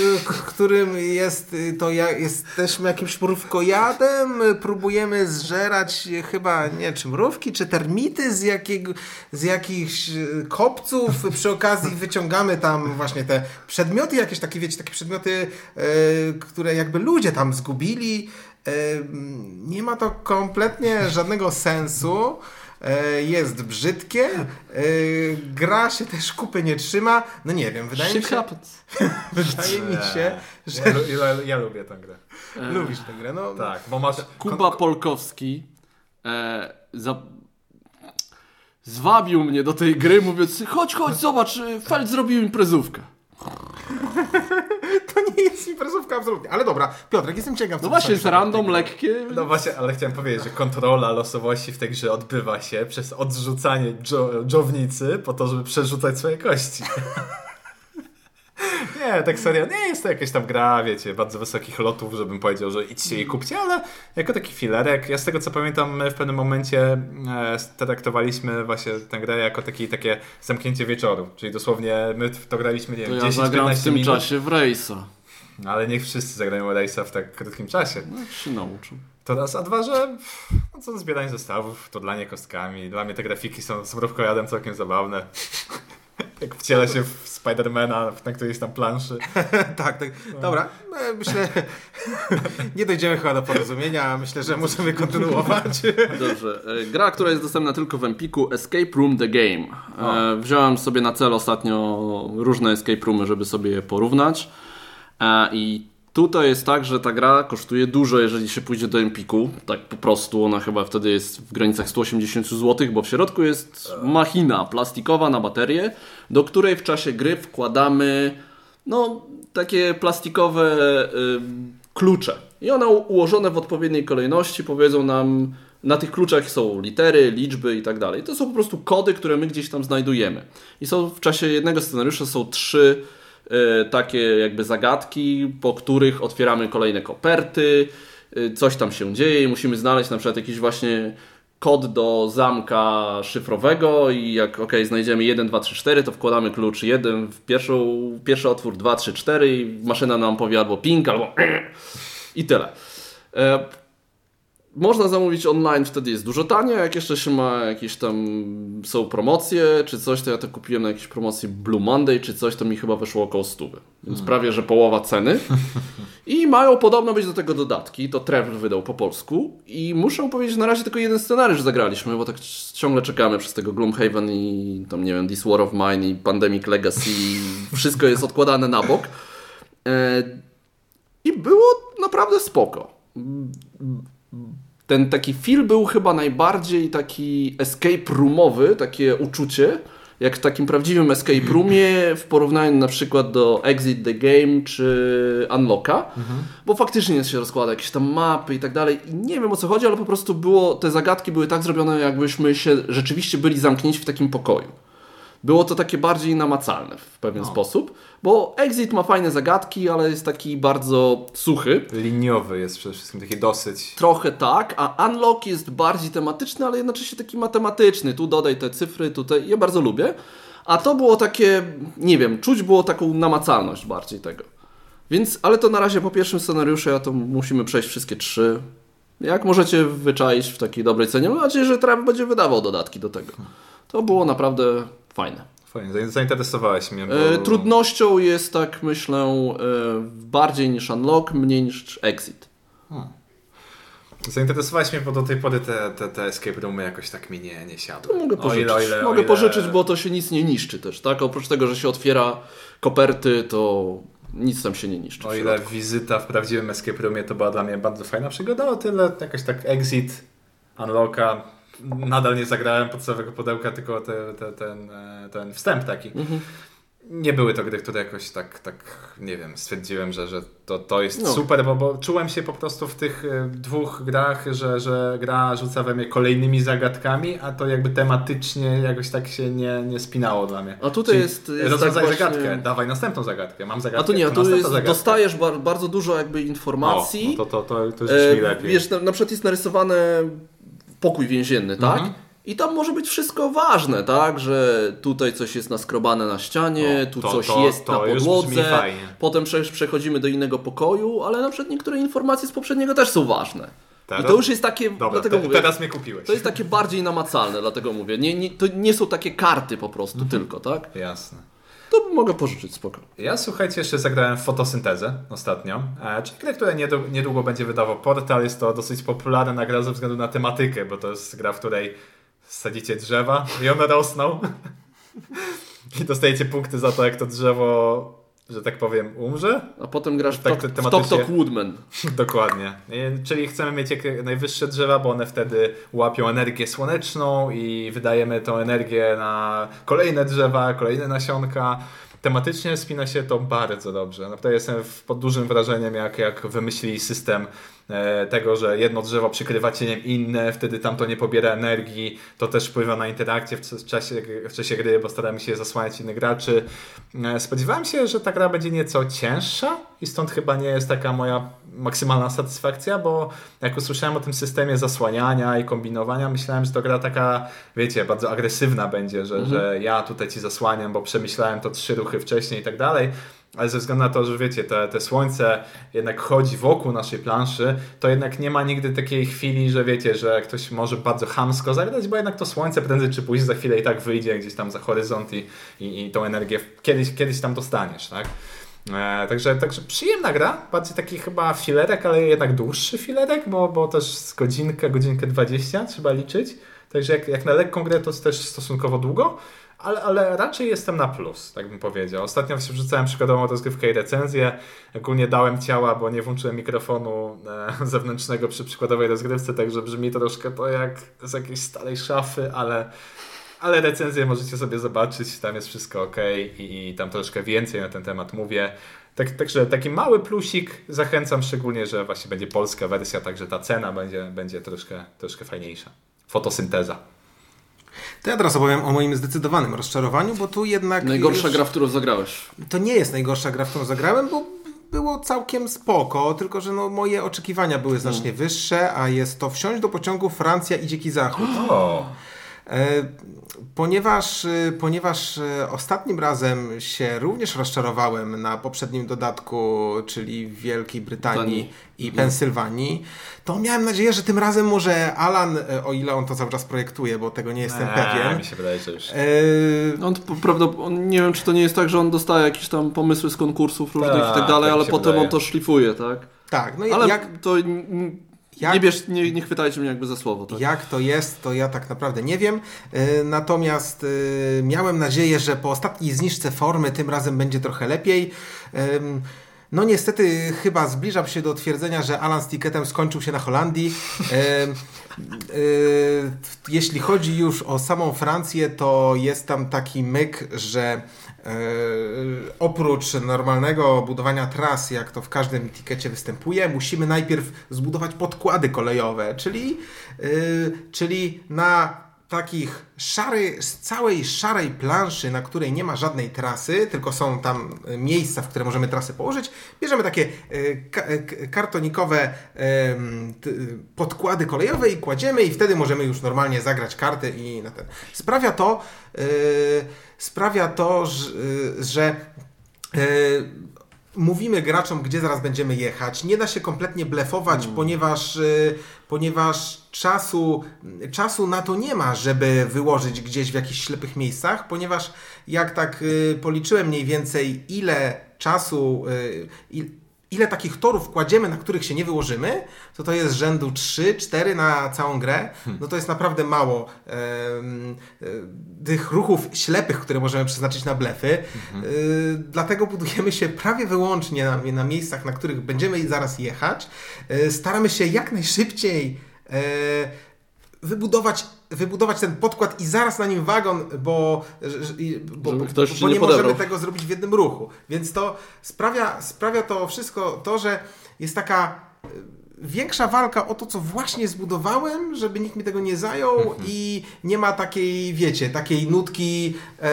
którym jest, y, to ja, jesteśmy jakimś mrówkojadem, próbujemy zżerać chyba, nie czy mrówki, czy termity z, jakiego, z jakichś y, kopców. Przy okazji wyciągamy tam właśnie te przedmioty, jakieś takie, wiecie, takie przedmioty, y, które jakby ludzie tam zgubili. Y, Nie ma to kompletnie żadnego sensu. E, Jest brzydkie, e, gra się też kupy nie trzyma. No nie wiem, wydaje mi się, happens. wydaje mi się że Ja, ja, ja lubię tę grę. lubisz tę grę. No, Tak, bo masz... Kuba Polkowski e, za... zwabił mnie do tej gry, mówiąc chodź, chodź, zobacz, e, Feld zrobił imprezówkę. To nie jest imprezówka absolutnie. Ale dobra, Piotrek, jestem ciekaw. co No właśnie, tej random, lekkie. No właśnie, ale chciałem powiedzieć, że kontrola losowości w tej grze odbywa się przez odrzucanie dżo- dżownicy po to, żeby przerzucać swoje kości. Nie, tak serio, nie jest to jakaś tam gra, wiecie, bardzo wysokich lotów, żebym powiedział, że idźcie i kupcie, ale jako taki filerek, ja z tego co pamiętam, my w pewnym momencie e, traktowaliśmy właśnie tę grę jako taki, takie zamknięcie wieczoru, czyli dosłownie my to graliśmy, nie To wiem, ja zagram w 10-15 tym minut, czasie w Race'a. No, ale niech wszyscy zagrają Race'a w tak krótkim czasie. No, się nauczą. To raz, a dwa, że no co zbieranie zestawów, to dla nie kostkami. Dla mnie te grafiki są z mrówkojadem całkiem zabawne. Jak wciela się w Spidermana na którejś tam planszy. tak, tak. Dobra, no, myślę, nie dojdziemy chyba do porozumienia. Myślę, że możemy kontynuować. Dobrze. E, Gra, która jest dostępna tylko w Empiku, Escape Room The Game. E, wziąłem sobie na cel ostatnio różne escape roomy, żeby sobie je porównać. E, I tutaj jest tak, że ta gra kosztuje dużo, jeżeli się pójdzie do Empiku. Tak po prostu, ona chyba wtedy jest w granicach 180 zł, bo w środku jest machina plastikowa na baterię, do której w czasie gry wkładamy no, takie plastikowe y, klucze. I one ułożone w odpowiedniej kolejności powiedzą nam, na tych kluczach są litery, liczby i tak dalej. To są po prostu kody, które my gdzieś tam znajdujemy. I są w czasie jednego scenariusza są trzy takie jakby zagadki, po których otwieramy kolejne koperty, y, coś tam się dzieje i musimy znaleźć na przykład jakiś właśnie kod do zamka szyfrowego i jak ok, znajdziemy 1, 2, 3, 4, to wkładamy klucz 1 w pierwszą, pierwszy otwór, 2, 3, 4 i maszyna nam powie albo ping, albo i tyle. Można zamówić online, wtedy jest dużo taniej, jak jeszcze się ma jakieś tam są promocje czy coś, to ja to kupiłem na jakiejś promocji Blue Monday czy coś, to mi chyba wyszło około 100. Więc prawie, że połowa ceny. I mają podobno być do tego dodatki, to Trevor wydał po polsku i muszę powiedzieć, na razie tylko jeden scenariusz zagraliśmy, bo tak ciągle czekamy przez tego Gloomhaven i tam nie wiem, This War of Mine i Pandemic Legacy i wszystko jest odkładane na bok. E, I było naprawdę spoko. Ten taki film był chyba najbardziej taki escape roomowy, takie uczucie, jak w takim prawdziwym escape roomie w porównaniu na przykład do Exit the Game czy Unlocka, bo faktycznie się rozkłada jakieś tam mapy i tak dalej i nie wiem o co chodzi, ale po prostu było, te zagadki były tak zrobione jakbyśmy się rzeczywiście byli zamknięci w takim pokoju. Było to takie bardziej namacalne w pewien sposób, bo Exit ma fajne zagadki, ale jest taki bardzo suchy. Liniowy jest przede wszystkim taki dosyć. Trochę tak, a Unlock jest bardziej tematyczny, ale jednocześnie taki matematyczny. Tu dodaj te cyfry, tutaj. Ja bardzo lubię. A to było takie, nie wiem, czuć było taką namacalność bardziej tego. Więc, ale to na razie po pierwszym scenariuszu, ja to musimy przejść wszystkie trzy. Jak możecie wyczaić w takiej dobrej cenie? Mam nadzieję, że Trav będzie wydawał dodatki do tego. To było naprawdę fajne. Fajnie, zainteresowałeś mnie. Bo... E, trudnością jest, tak myślę, e, bardziej niż Unlock, mniej niż Exit. Zainteresowałeś mnie, bo do tej pory te, te, te escape roomy jakoś tak mi nie, nie siadły. To mogę O pożyczyć. ile- o ile- o mogę ile- pożyczyć, bo to się nic nie niszczy też, tak? Oprócz tego, że się otwiera koperty, to nic tam się nie niszczy. O ile środku. wizyta w prawdziwym escape roomie to była dla mnie bardzo fajna przygoda, o tyle jakoś tak exit, unlocka, nadal nie zagrałem podstawowego pudełka, tylko te, te, ten, e, ten wstęp taki. Mhm. Nie były to gry, które jakoś tak, tak nie wiem, stwierdziłem, że, że to, to jest No. super, bo, bo czułem się po prostu w tych e, dwóch grach, że, że gra rzuca we mnie kolejnymi zagadkami, a to jakby tematycznie jakoś tak się nie, nie spinało dla mnie. A tutaj Czyli jest- jest rozwiązaj tak właśnie- zagadkę, dawaj następną zagadkę, mam zagadkę, A tu nie, a tu jest, dostajesz bar, bardzo dużo jakby informacji. O, no to, to, to, to już brzmi E, lepiej. Wiesz, na, na przykład jest narysowany pokój więzienny, tak? Mhm. I tam może być wszystko ważne, tak? Że tutaj coś jest naskrobane na ścianie, O, tu to- coś to- jest to na podłodze. Potem prze, przechodzimy do innego pokoju, ale na przykład niektóre informacje z poprzedniego też są ważne. Teraz- I to już jest takie, Dobra, dlatego te, mówię, teraz mnie kupiłeś. to jest takie bardziej namacalne, dlatego mówię. Nie, nie, to nie są takie karty po prostu Mhm. tylko, tak? Jasne. To mogę pożyczyć, spoko. Ja słuchajcie, jeszcze zagrałem fotosyntezę ostatnio, e, czyli grę, która niedługo będzie wydawał portal. Jest to dosyć popularna gra ze względu na tematykę, bo to jest gra, w której sadzicie drzewa i one rosną. I dostajecie punkty za to, jak to drzewo, że tak powiem, umrze. A potem grasz w, Tak, w tematycznie- Tok Tok Woodman. Dokładnie. Czyli chcemy mieć jak najwyższe drzewa, bo one wtedy łapią energię słoneczną i wydajemy tą energię na kolejne drzewa, kolejne nasionka. Tematycznie spina się to bardzo dobrze. Naprawdę jestem w- pod dużym wrażeniem, jak, jak wymyślili system e, tego, że jedno drzewo przykrywa cieniem inne, wtedy tamto nie pobiera energii. To też wpływa na interakcję w, czasie, w czasie gry, bo staramy się zasłaniać innych graczy. E, Spodziewałem się, że ta gra będzie nieco cięższa i stąd chyba nie jest taka moja maksymalna satysfakcja, bo jak usłyszałem o tym systemie zasłaniania i kombinowania, myślałem, że to gra taka, wiecie, bardzo agresywna będzie, że, że ja tutaj ci zasłaniam, bo przemyślałem to trzy ruchy wcześniej i tak dalej. Ale ze względu na to, że wiecie, te, te słońce jednak chodzi wokół naszej planszy, to jednak nie ma nigdy takiej chwili, że wiecie, że ktoś może bardzo chamsko zagrać, bo jednak to słońce prędzej czy później za chwilę i tak wyjdzie gdzieś tam za horyzont i, i, i tą energię kiedyś, kiedyś tam dostaniesz, tak? E, także, także przyjemna gra, bardziej taki chyba filerek, ale jednak dłuższy filerek, bo, bo też z godzinkę, godzinkę 20 trzeba liczyć. Także jak, jak na lekką grę to też stosunkowo długo, ale, ale raczej jestem na plus, tak bym powiedział. Ostatnio wrzucałem przykładową rozgrywkę i recenzję. Ogólnie dałem ciała, bo nie włączyłem mikrofonu e, zewnętrznego przy przykładowej rozgrywce, także brzmi troszkę to jak z jakiejś starej szafy, ale, ale recenzję możecie sobie zobaczyć, tam jest wszystko ok i, i tam troszkę więcej na ten temat mówię. Tak, także taki mały plusik, zachęcam szczególnie, że właśnie będzie polska wersja, także ta cena będzie, będzie troszkę, troszkę fajniejsza. Fotosynteza. To ja teraz opowiem o moim zdecydowanym rozczarowaniu, bo tu jednak. Najgorsza już... gra, w którą zagrałeś. To nie jest najgorsza gra, w którą zagrałem, bo było całkiem spoko, tylko że no, moje oczekiwania były znacznie wyższe, a jest to wsiąść do pociągu Francja i Dziki Zachód. O, Ponieważ, e, ponieważ e, ostatnim razem się również rozczarowałem na poprzednim dodatku, czyli w Wielkiej Brytanii Brytanii. i Pensylwanii, to miałem nadzieję, że tym razem może Alan, e, o ile on to cały czas projektuje, bo tego nie jestem eee, pewien. mi się wydaje, że już. e, On, prawda, on, nie wiem, czy to nie jest tak, że on dostaje jakieś tam pomysły z konkursów różnych Tak, i tak dalej, tak ale potem wydaje. on to szlifuje, tak? Tak, no i Ale jak, to jak- nie, bierz, nie, nie chwytajcie mnie jakby za słowo, tak? Jak to jest, to ja tak naprawdę nie wiem. E, Natomiast e, miałem nadzieję, że po ostatniej zniżce formy tym razem będzie trochę lepiej. Em, No niestety chyba zbliżam się do twierdzenia, że Alan z ticketem skończył się na Holandii. E, e, jeśli chodzi już o samą Francję, to jest tam taki myk, że e, oprócz normalnego budowania tras, jak to w każdym tikecie występuje, musimy najpierw zbudować podkłady kolejowe, czyli, e, czyli na takich szary, z całej szarej planszy, na której nie ma żadnej trasy, tylko są tam e, miejsca, w które możemy trasę położyć, bierzemy takie e, e, kartonikowe podkłady kolejowe i kładziemy i wtedy możemy już normalnie zagrać karty i na ten. Sprawia to, sprawia to, że, że mówimy graczom, gdzie zaraz będziemy jechać. Nie da się kompletnie blefować, hmm. ponieważ, ponieważ czasu, czasu na to nie ma, żeby wyłożyć gdzieś w jakichś ślepych miejscach, ponieważ jak tak y, policzyłem mniej więcej, ile czasu, y, ile takich torów kładziemy, na których się nie wyłożymy, to to jest rzędu 3-4 na całą grę, hmm. no to jest naprawdę mało e, tych ruchów ślepych, które możemy przeznaczyć na blefy. Mhm. E, dlatego budujemy się prawie wyłącznie na, na miejscach, na których będziemy zaraz jechać. E, staramy się jak najszybciej wybudować, wybudować ten podkład i zaraz na nim wagon, bo, bo, bo, bo nie, nie możemy tego zrobić w jednym ruchu. Więc to sprawia, sprawia to wszystko to, że jest taka większa walka o to, co właśnie zbudowałem, żeby nikt mi tego nie zajął mhm. i nie ma takiej, wiecie, takiej nutki e,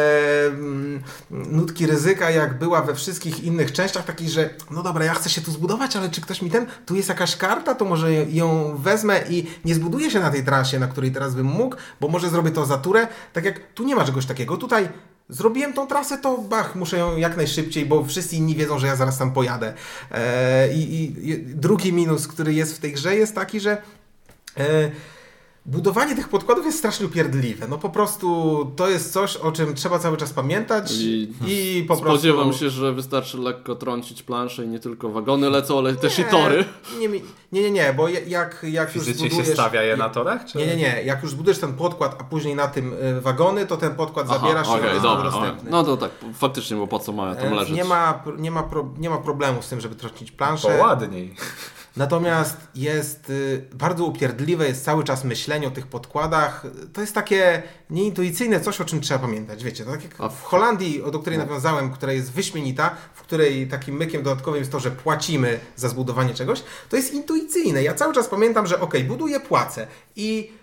nutki ryzyka, jak była we wszystkich innych częściach, takiej, że no dobra, ja chcę się tu zbudować, ale czy ktoś mi ten, tu jest jakaś karta, to może ją wezmę i nie zbuduję się na tej trasie, na której teraz bym mógł, bo może zrobię to za turę, tak jak tu nie ma czegoś takiego. Tutaj zrobiłem tą trasę, to bach, muszę ją jak najszybciej, bo wszyscy inni wiedzą, że ja zaraz tam pojadę. E, i, i, drugi minus, który jest w tej grze jest taki, że e, Budowanie tych podkładów jest strasznie upierdliwe. No po prostu to jest coś, o czym trzeba cały czas pamiętać i, i po prostu... Spodziewam się, że wystarczy lekko trącić planszę i nie tylko wagony lecą, ale nie, też i tory. Nie, nie, nie, nie bo jak, jak już zbudujesz... się stawia je na torach? Czy... Nie, nie, nie. Jak już zbudujesz ten podkład, a później na tym y, wagony, to ten podkład Aha, zabierasz okay, i on dobra, dostępny. No to tak, faktycznie, bo po co ma tam leżeć? Nie ma, nie ma, pro, nie ma problemu z tym, żeby trącić planszę. To ładniej. Natomiast jest y, bardzo upierdliwe, jest cały czas myślenie o tych podkładach. To jest takie nieintuicyjne coś, o czym trzeba pamiętać. Wiecie, tak jak w Holandii, do której no. nawiązałem, która jest wyśmienita, w której takim mykiem dodatkowym jest to, że płacimy za zbudowanie czegoś, to jest intuicyjne. Ja cały czas pamiętam, że ok, buduję, płacę i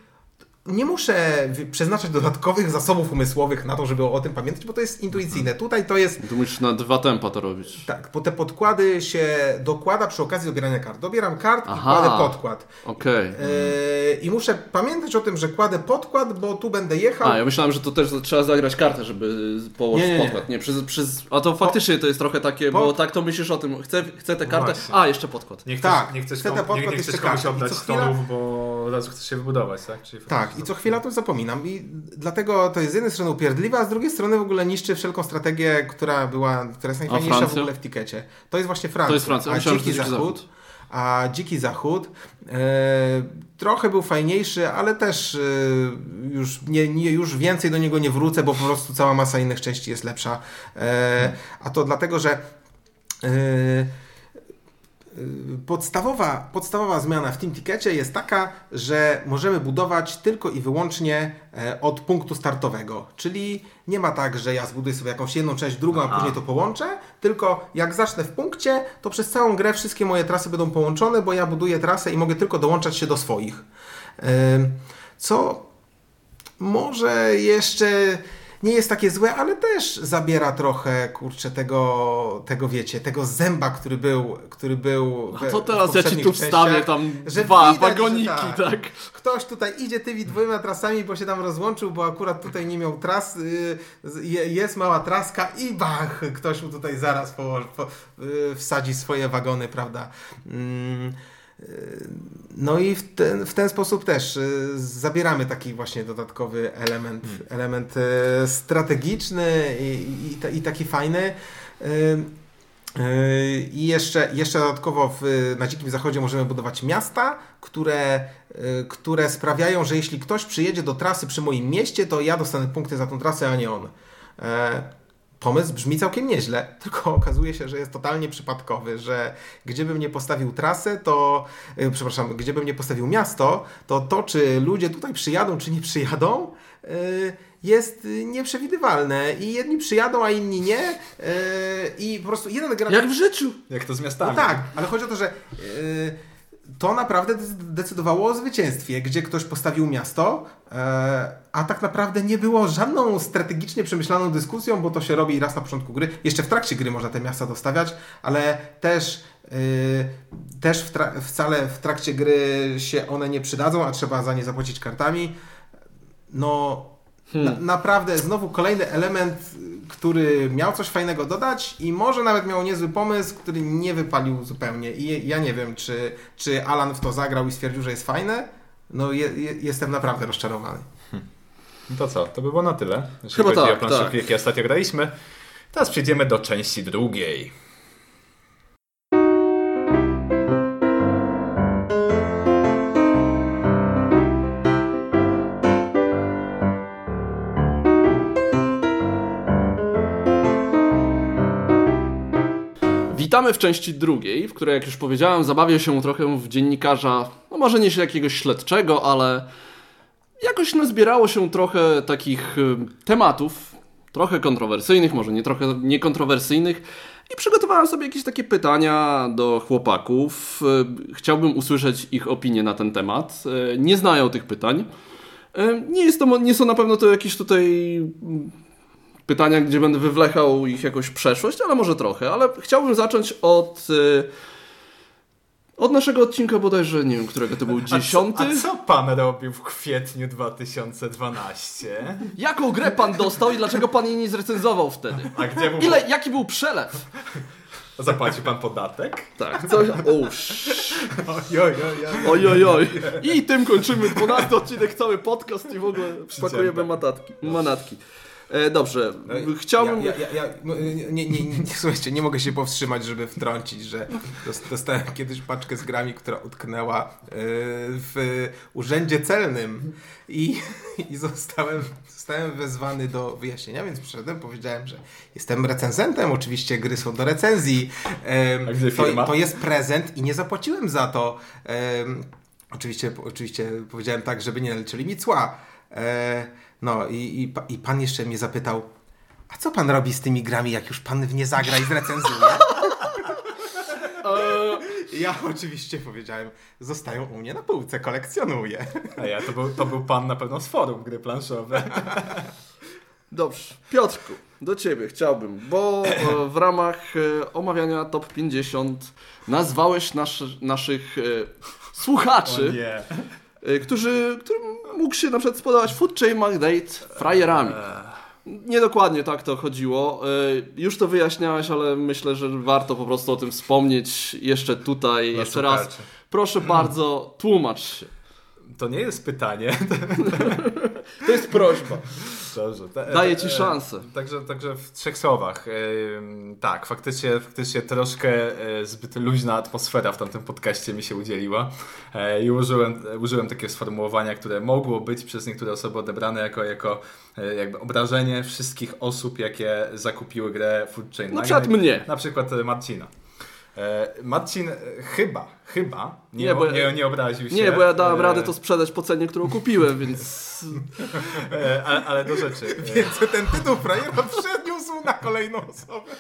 nie muszę przeznaczać dodatkowych zasobów umysłowych na to, żeby o tym pamiętać, bo to jest intuicyjne. Tutaj to jest... Tu musisz na dwa tempa to robić. Tak, bo te podkłady się dokłada przy okazji dobierania kart. Dobieram kart Aha, i kładę podkład. Okej. Okay. Yy, I muszę pamiętać o tym, że kładę podkład, bo tu będę jechał. A, ja myślałem, że to też trzeba zagrać kartę, żeby położyć nie, nie, nie. podkład. Nie, przez, przez... A to faktycznie to jest trochę takie, bo tak to myślisz o tym, chcę, chcę tę kartę, no a, jeszcze podkład. Nie chcesz, tak, nie chcesz, chcę kom, nie, nie chcesz komuś oddać stolów, bo od razu chcesz się wybudować, tak? Czyli tak, i co chwila to zapominam. I dlatego to jest z jednej strony upierdliwe, a z drugiej strony w ogóle niszczy wszelką strategię, która była, która jest najfajniejsza w ogóle w tikecie. To jest właśnie Francja. To jest Francja. A Dziki Zachód, Zachód. A Dziki Zachód e, trochę był fajniejszy, ale też e, już, nie, nie, już więcej do niego nie wrócę, bo po prostu cała masa innych części jest lepsza. E, a to dlatego, że podstawowa, podstawowa zmiana w tym tikecie jest taka, że możemy budować tylko i wyłącznie e, od punktu startowego. Czyli nie ma tak, że ja zbuduję sobie jakąś jedną część, drugą, a później to połączę, tylko jak zacznę w punkcie, to przez całą grę wszystkie moje trasy będą połączone, bo ja buduję trasę i mogę tylko dołączać się do swoich. Co może jeszcze nie jest takie złe, ale też zabiera trochę, kurczę, tego, tego wiecie, tego zęba, który był, który był A to teraz ja ci tu wstawię tam że dwa widać, wagoniki, tak. tak. Ktoś tutaj idzie tymi dwoma trasami, bo się tam rozłączył, bo akurat tutaj nie miał tras, y, jest mała traska i bach, ktoś mu tutaj zaraz po, po, y, wsadzi swoje wagony, prawda. Mm. No i w ten, w ten sposób też y, zabieramy taki właśnie dodatkowy element, hmm. element y, strategiczny i, i, i taki fajny. Y, I jeszcze, jeszcze dodatkowo w, na Dzikim Zachodzie możemy budować miasta, które, które sprawiają, że jeśli ktoś przyjedzie do trasy przy moim mieście, to ja dostanę punkty za tą trasę, a nie on. Pomysł brzmi całkiem nieźle, tylko okazuje się, że jest totalnie przypadkowy, że gdziebym nie postawił trasę, to, yy, przepraszam, gdziebym nie postawił miasto, to to, czy ludzie tutaj przyjadą, czy nie przyjadą, yy, jest nieprzewidywalne i jedni przyjadą, a inni nie yy, i po prostu jeden gra... Jak w życiu. Jak to z miastami. No tak, ale chodzi o to, że to naprawdę decydowało o zwycięstwie, gdzie ktoś postawił miasto, yy, a tak naprawdę nie było żadną strategicznie przemyślaną dyskusją, bo to się robi raz na początku gry. Jeszcze w trakcie gry można te miasta dostawiać, ale też Yy, też w wcale w trakcie gry się one nie przydadzą, a trzeba za nie zapłacić kartami. No, Hmm. Na, naprawdę znowu kolejny element, który miał coś fajnego dodać i może nawet miał niezły pomysł, który nie wypalił zupełnie. I ja nie wiem, czy, czy Alan w to zagrał i stwierdził, że jest fajne. No je, je, jestem naprawdę rozczarowany. Hmm. No to co? To by było na tyle. Jeśli Chyba chodzi tak, o plansze, tak. jakie ostatnio graliśmy. Teraz przejdziemy do części drugiej. Witamy w części drugiej, w której, jak już powiedziałem, zabawię się trochę w dziennikarza, no może nie jakiegoś śledczego, ale jakoś nazbierało się trochę takich y, tematów, trochę kontrowersyjnych, może nie trochę niekontrowersyjnych. I przygotowałem sobie jakieś takie pytania do chłopaków. Y, chciałbym usłyszeć ich opinię na ten temat. Y, nie znają tych pytań. Nie, jest to, nie są na pewno to jakieś tutaj pytania, gdzie będę wywlechał ich jakoś przeszłość, ale może trochę. Ale chciałbym zacząć od... Y, od naszego odcinka bodajże, nie wiem, którego to był dziesiąty. A co, a co pan robił w kwietniu 2012? Jaką grę pan dostał i dlaczego pan jej nie zrecenzował wtedy? A gdzie był... Ile, jaki był przelew? Zapłaci pan podatek? Tak, coś. Oj, oj, oj. I tym kończymy 12 odcinek, cały podcast i w ogóle pakujemy manatki. manatki. E, dobrze, no, chciałbym... Ja, ja, ja, no, nie, nie, nie, nie, słuchajcie, nie mogę się powstrzymać, żeby wtrącić, że dostałem kiedyś paczkę z grami, która utknęła e, w urzędzie celnym i, i zostałem, zostałem wezwany do wyjaśnienia, więc przyszedłem, powiedziałem, że jestem recenzentem, oczywiście gry są do recenzji. To, to jest prezent i nie zapłaciłem za to. Oczywiście, oczywiście powiedziałem tak, żeby nie naliczyli mi cła. E, no i, i, i pan jeszcze mnie zapytał, a co pan robi z tymi grami, jak już pan w nie zagra i zrecenzuje? ja oczywiście powiedziałem, zostają u mnie na półce, kolekcjonuję. A ja, to był, to był pan na pewno z forum gry planszowe. Dobrze, Piotrku, do ciebie chciałbym, bo e, w ramach e, omawiania top 50 nazwałeś nasz, naszych słuchaczy Y, którzy, którym mógł się na przykład spodobać Food Chain Magdate frajerami. Niedokładnie tak to chodziło. Y, już to wyjaśniałeś, ale myślę, że warto po prostu o tym wspomnieć jeszcze tutaj, no, jeszcze raz. Proszę bardzo, tłumacz się. To nie jest pytanie. To jest prośba. Dobrze. Daję ci szansę. Także, także w trzech słowach. Tak, faktycznie, faktycznie troszkę e, zbyt luźna atmosfera w tamtym podcaście mi się udzieliła. E, I użyłem, użyłem takiego sformułowania, które mogło być przez niektóre osoby odebrane jako, jako e, jakby obrażenie wszystkich osób, jakie zakupiły grę Food Chain Na przykład mnie. Na przykład Marcina. Marcin chyba, chyba nie, nie, bo, nie, nie obraził się. Nie, bo ja dałem radę to sprzedać po cenie, którą kupiłem, więc... ale, ale do rzeczy. Więc ten tytuł frajera przeniósł na kolejną osobę.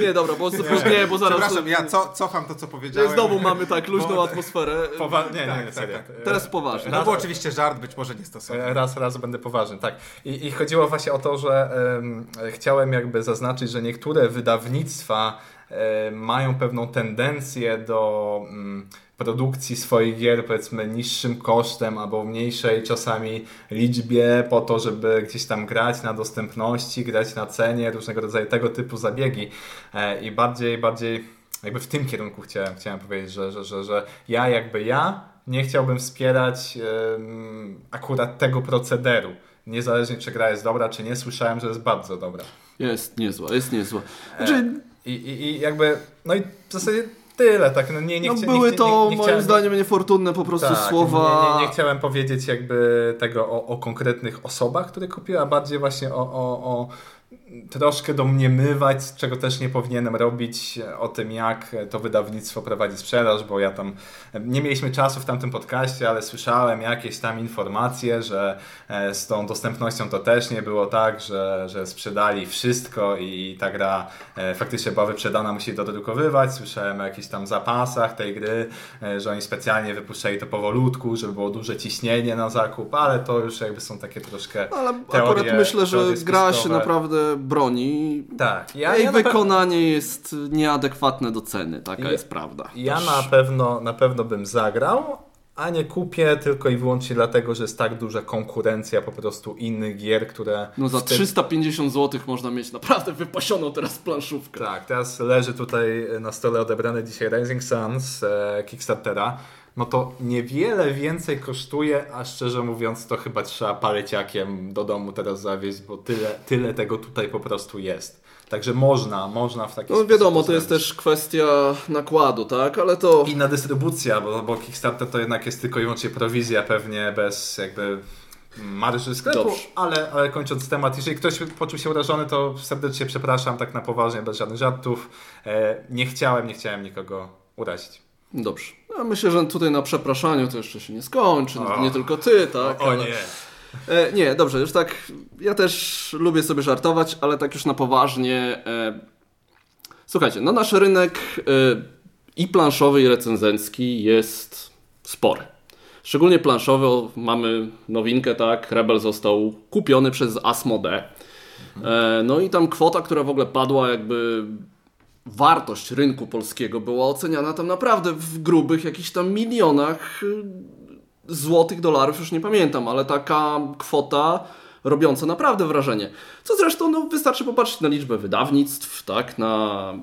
Nie, dobra, bo, nie, nie bo zaraz... Przepraszam, ja co, cofam to, co powiedziałem. Znowu mamy tak luźną bo... atmosferę. Powa... Nie, nie, tak, nie. Tak, tak. Teraz poważnie. To był oczywiście żart, być może niestosowny. Raz, raz będę poważny, tak. I, i chodziło właśnie o to, że um, chciałem jakby zaznaczyć, że niektóre wydawnictwa mają pewną tendencję do... Um, produkcji swoich gier powiedzmy niższym kosztem albo mniejszej czasami liczbie po to, żeby gdzieś tam grać na dostępności, grać na cenie, różnego rodzaju tego typu zabiegi e, i bardziej, bardziej jakby w tym kierunku chciałem, chciałem powiedzieć, że, że, że, że ja jakby ja nie chciałbym wspierać akurat tego procederu. Niezależnie czy gra jest dobra, czy nie, słyszałem, że jest bardzo dobra. Jest niezła, jest niezła. Znaczy... I, i, I jakby, no i w zasadzie tyle, tak. No, nie, nie no były to nie, nie, moim zdaniem niefortunne po prostu tak, słowa. Nie, nie, chciałem powiedzieć jakby tego o, o konkretnych osobach, które kupiła, a bardziej właśnie o, o, o troszkę domniemywać, czego też nie powinienem robić, o tym, jak to wydawnictwo prowadzi sprzedaż, bo ja tam nie mieliśmy czasu w tamtym podcaście, ale słyszałem jakieś tam informacje, że e, z tą dostępnością to też nie było tak, że, że sprzedali wszystko i ta gra e, faktycznie była wyprzedana, musieli to dodrukowywać. Słyszałem o jakichś tam zapasach tej gry, e, że oni specjalnie wypuszczali to powolutku, żeby było duże ciśnienie na zakup, ale to już jakby są takie troszkę. Ale teorie, akurat myślę, że gra się naprawdę broni. Tak, ja, Jej ja wykonanie jest nieadekwatne do ceny, taka Ja- jest prawda. Ja Też- na pewno, na pewno bym zagrał, a nie kupię tylko i wyłącznie dlatego, że jest tak duża konkurencja po prostu innych gier, które... No za tym- 350 zł można mieć naprawdę wypasioną teraz planszówkę. Tak, teraz leży tutaj na stole odebrany dzisiaj Rising Sun z e, Kickstartera. No to niewiele więcej kosztuje, a szczerze mówiąc to chyba trzeba paleciakiem do domu teraz zawieźć, bo tyle, tyle tego tutaj po prostu jest. Także można, można w taki No sposób wiadomo, to jest też kwestia nakładu, tak? Ale to... Inna dystrybucja, bo, bo Kickstarter to jednak jest tylko i wyłącznie prowizja pewnie bez jakby marży sklepu, Dobrze. ale, ale kończąc temat, jeżeli ktoś poczuł się urażony, to serdecznie przepraszam, tak na poważnie, bez żadnych żartów. E, nie chciałem, nie chciałem nikogo urazić. Dobrze. Ja myślę, że tutaj na przepraszaniu to jeszcze się nie skończy. O. Nie tylko ty, tak? o ale- nie. E, nie, dobrze, już tak. Ja też lubię sobie żartować, ale tak już na poważnie. E, słuchajcie, no nasz rynek e, i planszowy, i recenzencki jest spory. Szczególnie planszowy, o, mamy nowinkę, tak? Rebel został kupiony przez Asmodee. E, no i tam kwota, która w ogóle padła, jakby wartość rynku polskiego była oceniana tam naprawdę w grubych jakichś tam milionach y, złotych, dolarów, już nie pamiętam, ale taka kwota robiąca naprawdę wrażenie. Co zresztą no, wystarczy popatrzeć na liczbę wydawnictw, tak, na...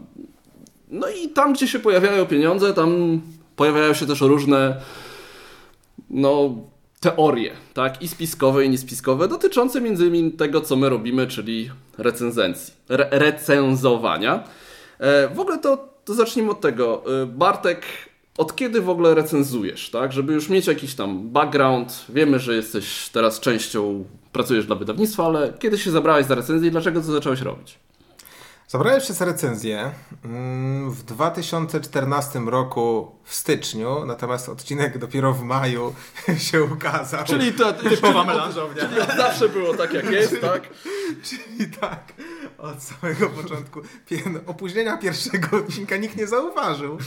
No i tam, gdzie się pojawiają pieniądze, tam pojawiają się też różne no, teorie, tak, i spiskowe, i niespiskowe, dotyczące między innymi tego, co my robimy, czyli recenzencji, re recenzowania. E, w ogóle to, to zacznijmy od tego. E, Bartek, od kiedy w ogóle recenzujesz, tak? Żeby już mieć jakiś tam background. Wiemy, że jesteś teraz częścią, pracujesz dla wydawnictwa, ale kiedy się zabrałeś za recenzję i dlaczego to zacząłeś robić? Zabrałem za recenzję mm, w 2014 roku w styczniu, natomiast odcinek dopiero w maju się ukazał. Czyli to Typowa melanżownia. zawsze było tak, jak jest, tak? Czyli tak, od samego początku. Opóźnienia pierwszego odcinka nikt nie zauważył.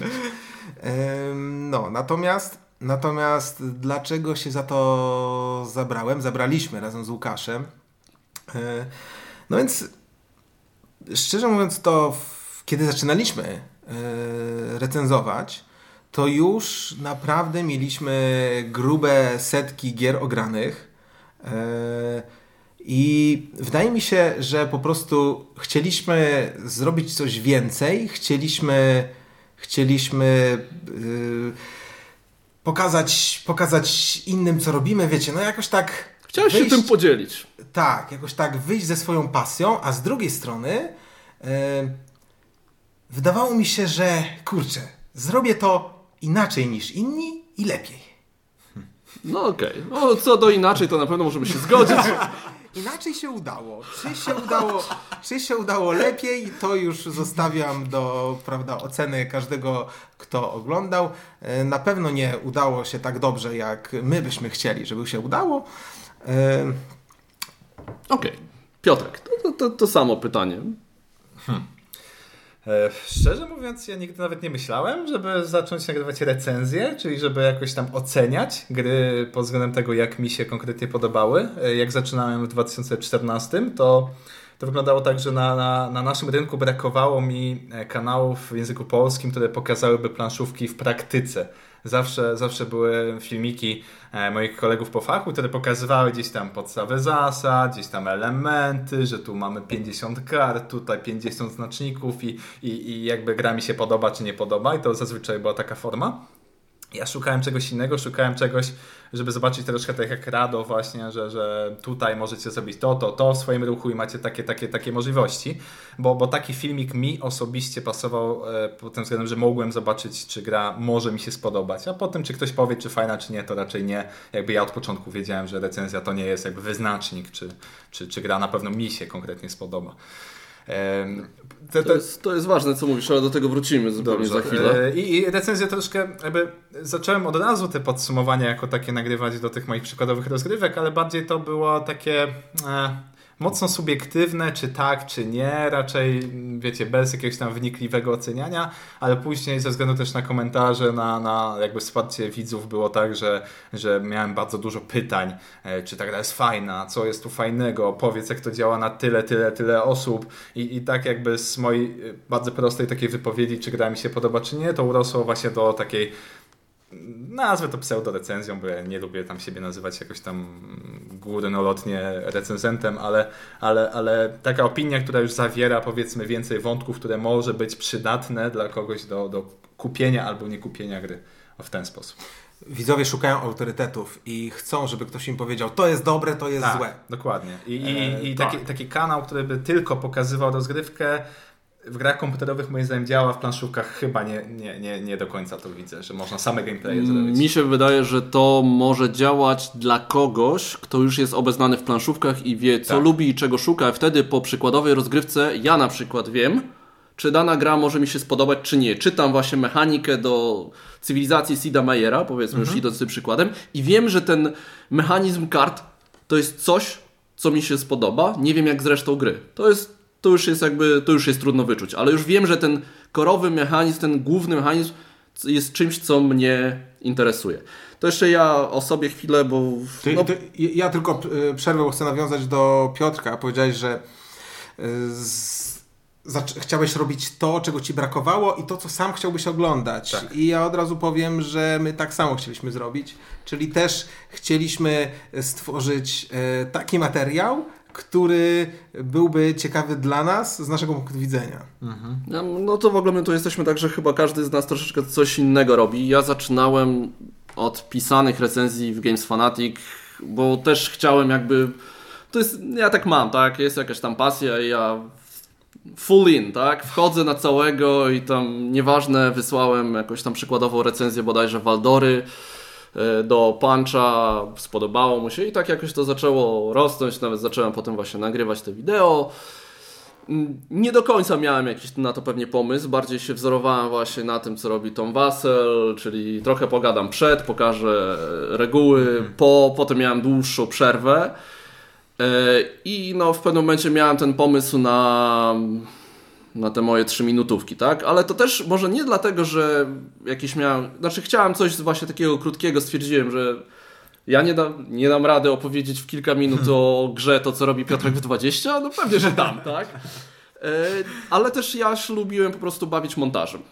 No, natomiast, natomiast dlaczego się za to zabrałem? Zabraliśmy razem z Łukaszem. E, No więc, szczerze mówiąc, to kiedy zaczynaliśmy e, recenzować, to już naprawdę mieliśmy grube setki gier ogranych. E, I wydaje mi się, że po prostu chcieliśmy zrobić coś więcej, chcieliśmy, chcieliśmy yy, pokazać, pokazać innym, co robimy, wiecie, no jakoś tak. Chciałeś się wyjść- tym podzielić. tak, jakoś tak wyjść ze swoją pasją, a z drugiej strony wydawało mi się, że kurczę, zrobię to inaczej niż inni i lepiej. No okej. No co do inaczej, to na pewno możemy się zgodzić. Inaczej się udało. Czy się udało, czy się udało lepiej, to już zostawiam do prawda, oceny każdego, kto oglądał. E, Na pewno nie udało się tak dobrze, jak my byśmy chcieli, żeby się udało. Okej. Piotrek, to, to, to, to samo pytanie. E, szczerze mówiąc, ja nigdy nawet nie myślałem, żeby zacząć nagrywać recenzje, czyli żeby jakoś tam oceniać gry pod względem tego, jak mi się konkretnie podobały. E, Jak zaczynałem w 2014, to, to wyglądało tak, że na, na, na naszym rynku brakowało mi e, kanałów w języku polskim, które pokazałyby planszówki w praktyce. Zawsze, zawsze były filmiki e, moich kolegów po fachu, które pokazywały gdzieś tam podstawy zasad, gdzieś tam elementy, że tu mamy 50 kart, tutaj 50 znaczników i, i, i jakby gra mi się podoba czy nie podoba i to zazwyczaj była taka forma. Ja szukałem czegoś innego, szukałem czegoś, żeby zobaczyć troszkę tak jak Rado właśnie, że, że tutaj możecie zrobić to, to, to w swoim ruchu i macie takie, takie, takie możliwości, bo, bo taki filmik mi osobiście pasował e, pod tym względem, że mogłem zobaczyć, czy gra może mi się spodobać, a potem czy ktoś powie, czy fajna, czy nie, to raczej nie. Jakby ja od początku wiedziałem, że recenzja to nie jest jakby wyznacznik, czy, czy, czy gra na pewno mi się konkretnie spodoba. To, to, jest, to jest ważne, co mówisz, ale do tego wrócimy zupełnie Dobrze. za chwilę. E, I, I recenzję troszkę, jakby zacząłem od razu te podsumowania jako takie nagrywać do tych moich przykładowych rozgrywek, ale bardziej to było takie... E, mocno subiektywne, czy tak, czy nie, raczej wiecie, bez jakiegoś tam wnikliwego oceniania, ale później ze względu też na komentarze, na, na jakby wsparcie widzów było tak, że, że miałem bardzo dużo pytań, e, czy ta gra jest fajna, co jest tu fajnego, powiedz jak to działa na tyle, tyle, tyle osób. I, i tak jakby z mojej e, bardzo prostej takiej wypowiedzi, czy gra mi się podoba, czy nie, to urosło właśnie do takiej nazwę to pseudo-recenzją, bo ja nie lubię tam siebie nazywać jakoś tam górnolotnie recenzentem, ale, ale, ale taka opinia, która już zawiera powiedzmy więcej wątków, które może być przydatne dla kogoś do, do kupienia albo nie kupienia gry w ten sposób. Widzowie szukają autorytetów i chcą, żeby ktoś im powiedział, to jest dobre, to jest tak, złe. Dokładnie. I, i, i taki, taki kanał, który by tylko pokazywał rozgrywkę, w grach komputerowych moim zdaniem działa, w planszówkach chyba nie, nie, nie, nie do końca to widzę, że można same gameplaye zrobić. Mi się wydaje, że to może działać dla kogoś, kto już jest obeznany w planszówkach i wie, co tak. lubi i czego szuka. Wtedy po przykładowej rozgrywce ja na przykład wiem, czy dana gra może mi się spodobać, czy nie. Czytam właśnie mechanikę do cywilizacji Sida Meyera, powiedzmy mhm. już idąc tym przykładem, i wiem, że ten mechanizm kart to jest coś, co mi się spodoba. Nie wiem jak zresztą gry. To jest to już jest jakby, to już jest trudno wyczuć. Ale już wiem, że ten korowy mechanizm, ten główny mechanizm jest czymś, co mnie interesuje. To jeszcze ja o sobie chwilę, bo... Ty, no... ty, ja tylko e, przerwę, bo chcę nawiązać do Piotrka. Powiedziałeś, że e, z... chciałeś robić to, czego ci brakowało i to, co sam chciałbyś oglądać. Tak. I ja od razu powiem, że my tak samo chcieliśmy zrobić. Czyli też chcieliśmy stworzyć e, taki materiał, który byłby ciekawy dla nas z naszego punktu widzenia. Mhm. No to w ogóle my tu jesteśmy tak, że chyba każdy z nas troszeczkę coś innego robi. Ja zaczynałem od pisanych recenzji w Games Fanatic, bo też chciałem jakby... To jest, ja tak mam, tak? Jest jakaś tam pasja i ja full in, tak? Wchodzę na całego i tam nieważne, wysłałem jakąś tam przykładową recenzję bodajże Waldory, do puncha, spodobało mu się i tak jakoś to zaczęło rosnąć, nawet zacząłem potem właśnie nagrywać te wideo. Mm, nie do końca miałem jakiś na to pewnie pomysł, bardziej się wzorowałem właśnie na tym, co robi Tom Wassel, czyli trochę pogadam przed, pokażę reguły, mhm. po, potem miałem dłuższą przerwę e, i no w pewnym momencie miałem ten pomysł na na te moje trzy minutówki, tak? Ale to też może nie dlatego, że jakieś miałem... Znaczy chciałem coś właśnie takiego krótkiego, stwierdziłem, że ja nie dam, nie dam rady opowiedzieć w kilka minut o grze to, co robi Piotrek w 20, no pewnie, że dam, tak? E, ale też ja lubiłem po prostu bawić montażem.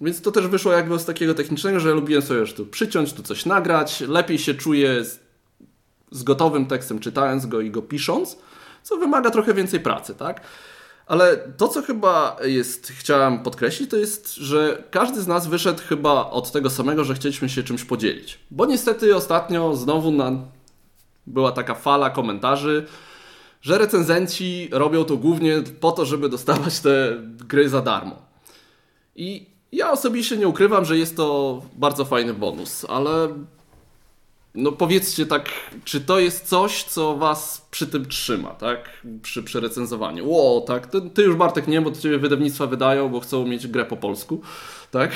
Więc to też wyszło jakby z takiego technicznego, że ja lubiłem sobie już tu przyciąć, tu coś nagrać, lepiej się czuję z, z gotowym tekstem, czytając go i go pisząc, co wymaga trochę więcej pracy, tak? Ale to, co chyba jest, chciałem podkreślić, to jest, że każdy z nas wyszedł chyba od tego samego, że chcieliśmy się czymś podzielić. Bo niestety ostatnio znowu na... była taka fala komentarzy, że recenzenci robią to głównie po to, żeby dostawać te gry za darmo. I ja osobiście nie ukrywam, że jest to bardzo fajny bonus, ale no powiedzcie tak, czy to jest coś, co was przy tym trzyma, tak? Przy, przy recenzowaniu. Ło, tak, ty, ty, już Bartek nie, bo to ciebie wydawnictwa wydają, bo chcą mieć grę po polsku, tak?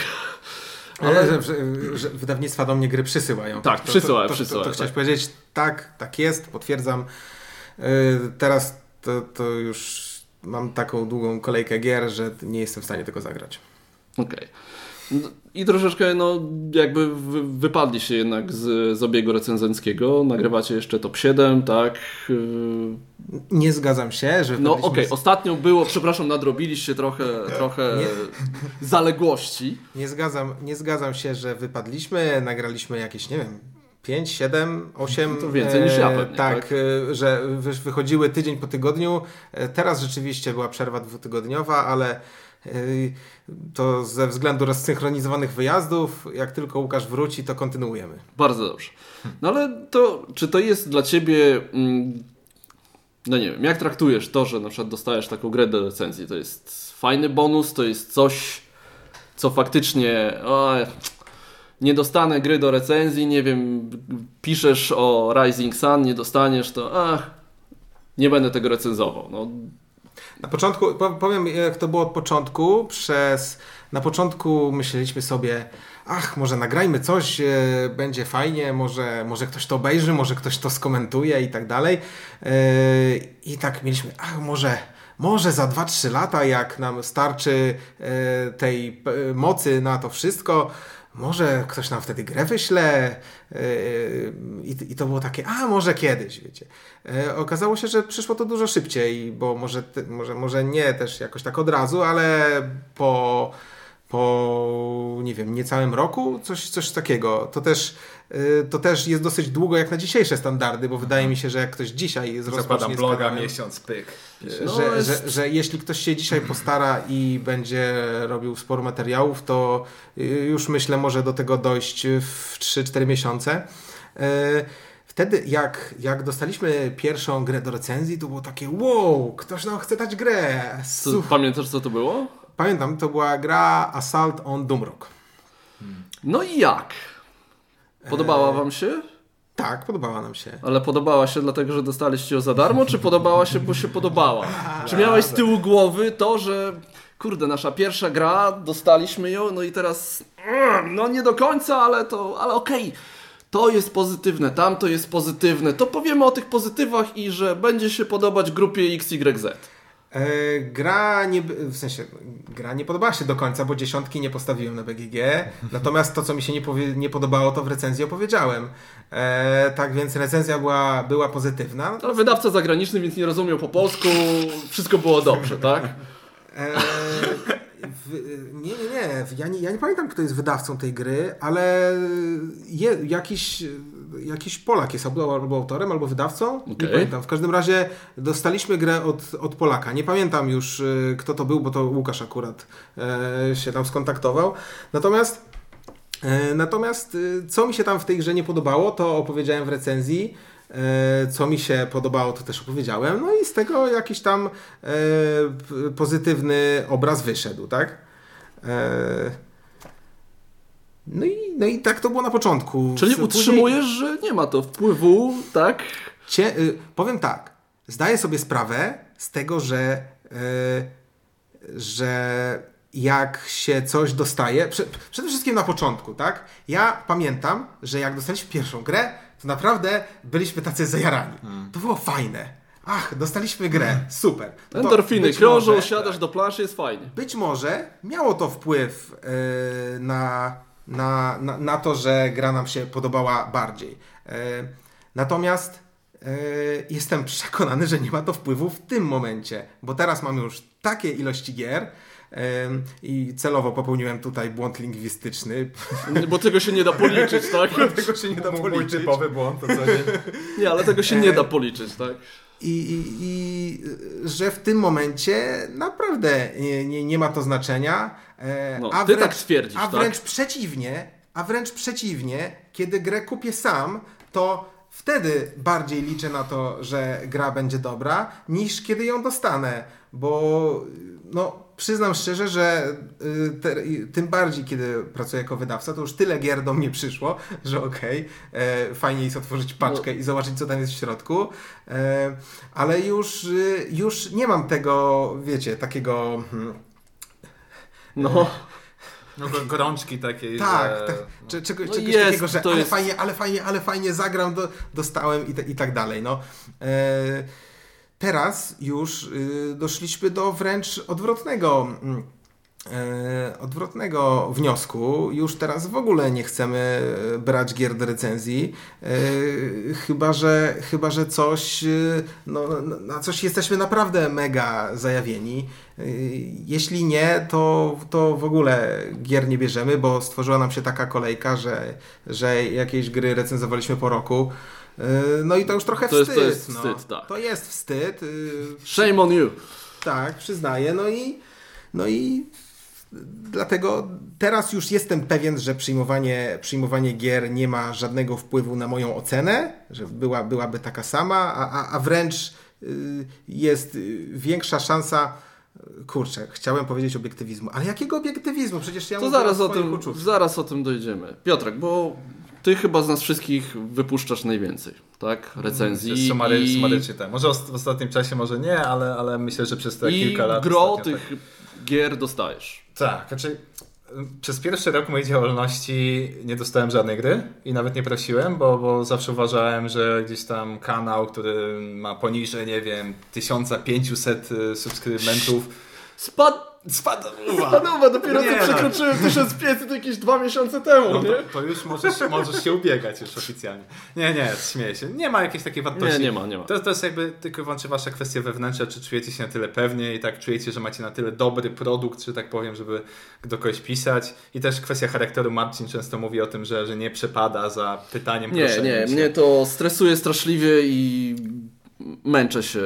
Ale że, że, że wydawnictwa do mnie gry przysyłają. Tak, to, przysyłają, to, to, przysyłają. To, to, chciałeś tak. powiedzieć, tak, tak jest, potwierdzam. Yy, teraz to, to już mam taką długą kolejkę gier, że nie jestem w stanie tego zagrać. Okej. Okay. I troszeczkę, no, jakby wypadliście jednak z, z obiegu recenzenckiego. Nagrywacie jeszcze top 7, tak? Nie zgadzam się, że. No, okej, okay. z... ostatnio było, przepraszam, nadrobiliście trochę, trochę nie... zaległości. Nie zgadzam, nie zgadzam się, że wypadliśmy. Nagraliśmy jakieś, nie wiem, 5, 7, 8. To więcej niż ja pewnie, tak, tak, że wychodziły tydzień po tygodniu. E, teraz rzeczywiście była przerwa dwutygodniowa, ale Yy, to ze względu rozsynchronizowanych wyjazdów, jak tylko Łukasz wróci, to kontynuujemy. Bardzo dobrze. No ale to, czy to jest dla ciebie, mm, no nie wiem, jak traktujesz to, że na przykład dostajesz taką grę do recenzji? To jest fajny bonus, to jest coś, co faktycznie, o, nie dostanę gry do recenzji, nie wiem, piszesz o Rising Sun, nie dostaniesz, to ach, nie będę tego recenzował. No, Na początku, po- powiem jak to było od początku, przez, na początku myśleliśmy sobie, ach, może nagrajmy coś, e, będzie fajnie, może, może ktoś to obejrzy, może ktoś to skomentuje i tak dalej. E, I tak mieliśmy, ach, może, może za 2-3 lata, jak nam starczy e, tej e, mocy na to wszystko, może ktoś nam wtedy grę wyśle yy, i, i to było takie, a może kiedyś, wiecie. Yy, okazało się, że przyszło to dużo szybciej, bo może, może, może nie też jakoś tak od razu, ale po, po nie wiem, niecałym roku, coś, coś takiego. To też, yy, to też jest dosyć długo jak na dzisiejsze standardy, bo wydaje mi się, że jak ktoś dzisiaj z bloga, kanałem- miesiąc, pyk. No, że, jest- że, że jeśli ktoś się dzisiaj postara i będzie robił sporo materiałów, to y, już myślę może do tego dojść w 3-4 miesiące. E, Wtedy jak, jak dostaliśmy pierwszą grę do recenzji, to było takie wow, ktoś nam chce dać grę. pamiętasz co to było? Pamiętam, to była gra Assault on Doomrock. No i jak? Podobała wam się? Tak, podobała nam się. Ale podobała się dlatego, że dostaliście ją za darmo, czy podobała się, bo się podobała? Czy miałeś z tyłu głowy to, że kurde, nasza pierwsza gra, dostaliśmy ją, no i teraz mm, no nie do końca, ale to, ale okej. To jest pozytywne, tamto jest pozytywne. To powiemy o tych pozytywach i że będzie się podobać grupie XYZ. E, gra nie, w sensie, gra nie podobała się do końca, bo dziesiątki nie postawiłem na BGG, natomiast to, co mi się nie, powie, nie podobało, to w recenzji opowiedziałem. E, tak więc recenzja była, była pozytywna. Ale wydawca zagraniczny, więc nie rozumiał po polsku, wszystko było dobrze, tak? E, w, nie, nie, nie. Ja, nie. ja nie pamiętam, kto jest wydawcą tej gry, ale je, jakiś, jakiś Polak jest albo, albo autorem, albo wydawcą. Nie Okej. pamiętam. W każdym razie dostaliśmy grę od, od Polaka. Nie pamiętam już, y, kto to był, bo to Łukasz akurat e, się tam skontaktował. Natomiast E, Natomiast y, co mi się tam w tej grze nie podobało, to opowiedziałem w recenzji. E, Co mi się podobało, to też opowiedziałem. No i z tego jakiś tam e, pozytywny obraz wyszedł, tak? E, No i, no i tak to było na początku. Czyli Później- utrzymujesz, że nie ma to wpływu, tak? Cie, y, powiem tak, zdaję sobie sprawę z tego, że, y, że jak się coś dostaje, prze, przede wszystkim na początku, tak? Ja pamiętam, że jak dostaliśmy pierwszą grę, to naprawdę byliśmy tacy zajarani. To było fajne. Ach, dostaliśmy grę, super. No Endorfiny krążą, siadasz do planszy, jest fajnie. być może miało to wpływ yy, na, na, na, na to, że gra nam się podobała bardziej. Yy, natomiast yy, jestem przekonany, że nie ma to wpływu w tym momencie, bo teraz mamy już takie ilości gier yy, i celowo popełniłem tutaj błąd lingwistyczny. Bo tego się nie da policzyć, tak? Tego się nie da Mój, mój policzyć. typowy błąd, to co nie? Nie, ale tego się nie da policzyć, tak? I, i, i że w tym momencie naprawdę nie, nie, nie ma to znaczenia. E, No, a ty wręcz, tak stwierdzisz, A tak? wręcz przeciwnie, a wręcz przeciwnie, kiedy grę kupię sam, to wtedy bardziej liczę na to, że gra będzie dobra, niż kiedy ją dostanę, bo no, przyznam szczerze, że y, te, tym bardziej, kiedy pracuję jako wydawca, to już tyle gier do mnie przyszło, że okej, e, fajnie jest otworzyć paczkę i zobaczyć, co tam jest w środku, e, ale już, y, już nie mam tego, wiecie, takiego... hmm, No, No go- gorączki takiej, Tak, że... tak czy, czegoś, No czegoś jest, takiego, że to ale jest- fajnie, ale fajnie, ale fajnie zagram, do, dostałem i, te, i tak dalej. No. E, teraz już y, doszliśmy do wręcz odwrotnego. mm, E, odwrotnego wniosku. Już teraz w ogóle nie chcemy e, brać gier do recenzji, e, chyba, że, chyba, że coś, e, no, na- coś jesteśmy naprawdę mega zajawieni. Jeśli nie, to, to w ogóle gier nie bierzemy, bo stworzyła nam się taka kolejka, że, że jakieś gry recenzowaliśmy po roku. E, No i to już trochę To jest- wstyd. to jest no. wstyd, tak. To jest wstyd. y, shame on you. tak, przyznaję. No i, No i dlatego teraz już jestem pewien, że przyjmowanie, przyjmowanie gier nie ma żadnego wpływu na moją ocenę, że była, byłaby taka sama, a, a, a wręcz y, jest y, większa szansa. Kurczę, chciałem powiedzieć obiektywizmu, ale jakiego obiektywizmu? Przecież ja To zaraz o, tym, zaraz o tym dojdziemy. Piotrek, bo ty chyba z nas wszystkich wypuszczasz najwięcej, tak? Recenzji. Sumary, i, Sumarycznie tak. Może w ostatnim czasie, może nie, ale, ale myślę, że przez te i kilka lat. gro tych gier dostajesz. Tak, tak znaczy y, przez pierwszy rok mojej działalności nie dostałem żadnej gry i nawet nie prosiłem, bo, bo zawsze uważałem, że gdzieś tam kanał, który ma poniżej, nie wiem, 1500 y, subskrybentów, Spad... spadł. Panowa, dopiero Nie, co no. przekroczyłem 1500 jakieś dwa miesiące temu, No to, nie? to już możesz, możesz się ubiegać już oficjalnie. Nie, nie, śmieję się. Nie ma jakiejś takiej wartości. Nie, nie ma, nie ma. To, to jest jakby tylko i wyłącznie wasza kwestia wewnętrzna, czy czujecie się na tyle pewnie i tak czujecie, że macie na tyle dobry produkt, że tak powiem, żeby do kogoś pisać. I też kwestia charakteru. Marcin często mówi o tym, że, że nie przepada za pytaniem Nie, nie, się. mnie to stresuje straszliwie i męczę się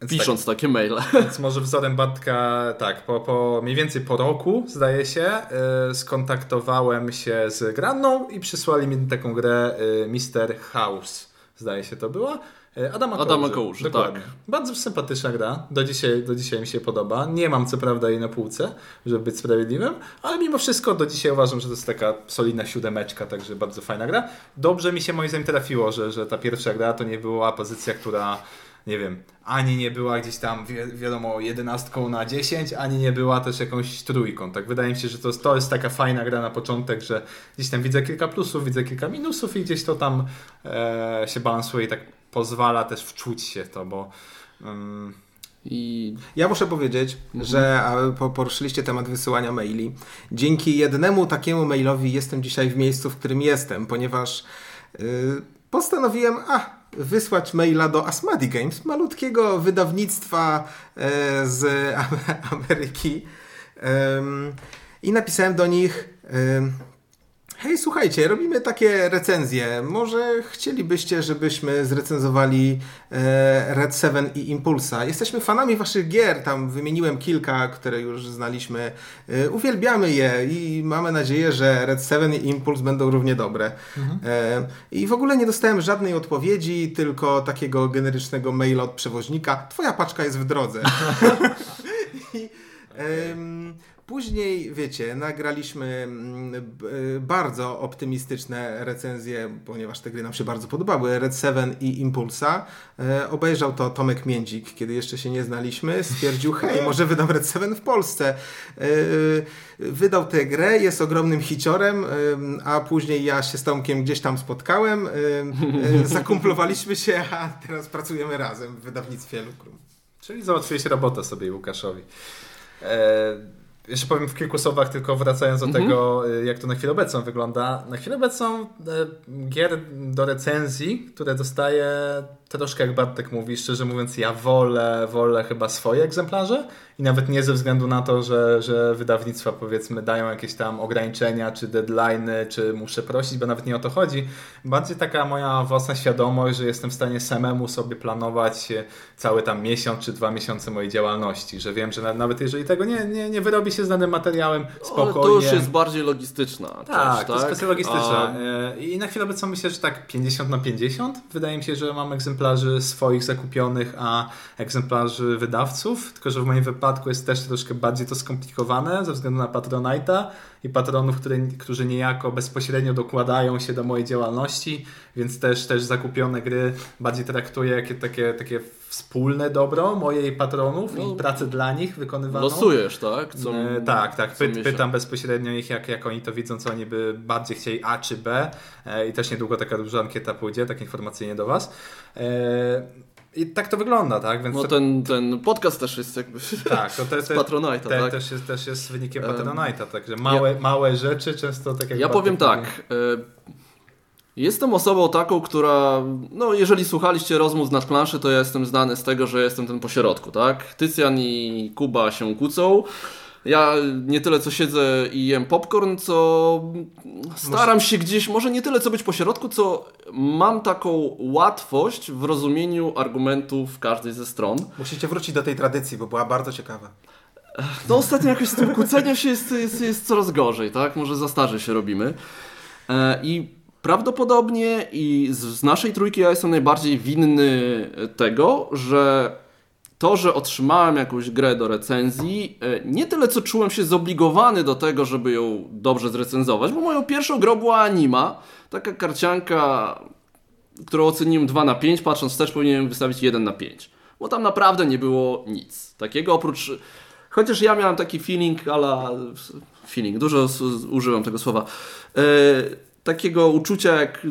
Więc pisząc takie maile. Więc może wzorem Bartka, tak, po, po mniej więcej po roku, zdaje się, y, skontaktowałem się z Granną i przysłali mi taką grę y, Mr. House, zdaje się to była. Y, Adama, Adama Kołży, Kołży, dokładnie. tak. Bardzo sympatyczna gra, do dzisiaj, do dzisiaj mi się podoba. Nie mam co prawda jej na półce, żeby być sprawiedliwym, ale mimo wszystko do dzisiaj uważam, że to jest taka solidna siódemeczka, także bardzo fajna gra. Dobrze mi się moim zdaniem trafiło, że, że ta pierwsza gra to nie była pozycja, która nie wiem, ani nie była gdzieś tam, wi wiadomo, jedenastką na 10, ani nie była też jakąś trójką. Tak wydaje mi się, że to, to jest taka fajna gra na początek, że gdzieś tam widzę kilka plusów, widzę kilka minusów i gdzieś to tam e, się balansuje i tak pozwala też wczuć się w to, bo mm, I Ja muszę powiedzieć, że a, po- poruszyliście temat wysyłania maili. Dzięki jednemu takiemu mailowi jestem dzisiaj w miejscu, w którym jestem, ponieważ y, postanowiłem a, wysłać maila do Asmadi Games, malutkiego wydawnictwa e, z Am- Ameryki. I napisałem do nich. Hej, słuchajcie, robimy takie recenzje. Może chcielibyście, żebyśmy zrecenzowali e, Red 7 i Impulsa? Jesteśmy fanami waszych gier, tam wymieniłem kilka, które już znaliśmy. E, uwielbiamy je i mamy nadzieję, że Red 7 i Impuls będą równie dobre. E, I w ogóle nie dostałem żadnej odpowiedzi, tylko takiego generycznego maila od przewoźnika. Twoja paczka jest w drodze. I, em, Później, wiecie, nagraliśmy mm, y, bardzo optymistyczne recenzje, ponieważ te gry nam się bardzo podobały. Red 7 i Impulsa. E, obejrzał to Tomek Międzik, kiedy jeszcze się nie znaliśmy. Stwierdził, hej, może wydam Red 7 w Polsce. E, wydał tę grę, jest ogromnym hiciorem, em, a później ja się z Tomkiem gdzieś tam spotkałem. em, e, Zakumplowaliśmy się, a teraz pracujemy razem w wydawnictwie Lukrum. czyli załatwiłeś robotę sobie Łukaszowi. E, jeszcze powiem w kilku słowach, tylko wracając do tego, e, jak to na chwilę obecną wygląda. Na chwilę obecną e, gier do recenzji, które dostaję troszkę jak Bartek mówi, szczerze mówiąc, ja wolę, wolę chyba swoje egzemplarze i nawet nie ze względu na to, że, że wydawnictwa powiedzmy dają jakieś tam ograniczenia, czy deadlines, czy muszę prosić, bo nawet nie o to chodzi. Bardziej taka moja własna świadomość, że jestem w stanie samemu sobie planować cały tam miesiąc czy dwa miesiące mojej działalności, że wiem, że na- nawet jeżeli tego nie, nie, nie wyrobi się z danym materiałem, ale spokojnie. to już jest bardziej logistyczna Tak, część, to jest tak? kwestia logistyczna. A, E, I na chwilę obecną myślę, że tak 50 na 50. Wydaje mi się, że mam egzemplarzy swoich zakupionych, a egzemplarzy wydawców. Tylko, że w moim wypadku jest też troszkę bardziej to skomplikowane ze względu na Patronite'a i patronów, które, którzy niejako bezpośrednio dokładają się do mojej działalności, więc też, też zakupione gry bardziej traktuję jak takie, takie wspólne dobro mojej patronów No, i pracę dla nich wykonywaną. Losujesz, tak? Co, E, tak, tak. Py, pytam bezpośrednio ich, jak, jak oni to widzą, co oni by bardziej chcieli A czy B. E, I też niedługo taka duża ankieta pójdzie, tak informacyjnie do Was. E, I tak to wygląda, tak? Więc No ten, ten podcast też jest jakby tak, to te, z te, Patronite'a, te, tak? też, jest, też jest wynikiem Em, Patronite'a, także małe, małe rzeczy często tak jak Ja powiem tak. Jestem osobą taką, która, no jeżeli słuchaliście rozmów z nadplanszy, to ja jestem znany z tego, że jestem ten pośrodku, tak? Tycjan i Kuba się kłócą. Ja nie tyle co siedzę i jem popcorn, co staram się gdzieś, może nie tyle co być pośrodku, co mam taką łatwość w rozumieniu argumentów każdej ze stron. Musicie wrócić do tej tradycji, bo była bardzo ciekawa. No ostatnio jakoś z tym kłóceniem się jest, jest, jest coraz gorzej, tak? Może za starzy się robimy. E, I prawdopodobnie i z, z naszej trójki ja jestem najbardziej winny tego, że to, że otrzymałem jakąś grę do recenzji, e, nie tyle co czułem się zobligowany do tego, żeby ją dobrze zrecenzować, bo moją pierwszą grą była Anima, taka karcianka, którą oceniłem 2 na 5, patrząc wstecz powinienem wystawić 1 na 5, bo tam naprawdę nie było nic takiego oprócz... Chociaż ja miałem taki feeling, ale feeling, dużo używam tego słowa, e, takiego uczucia jak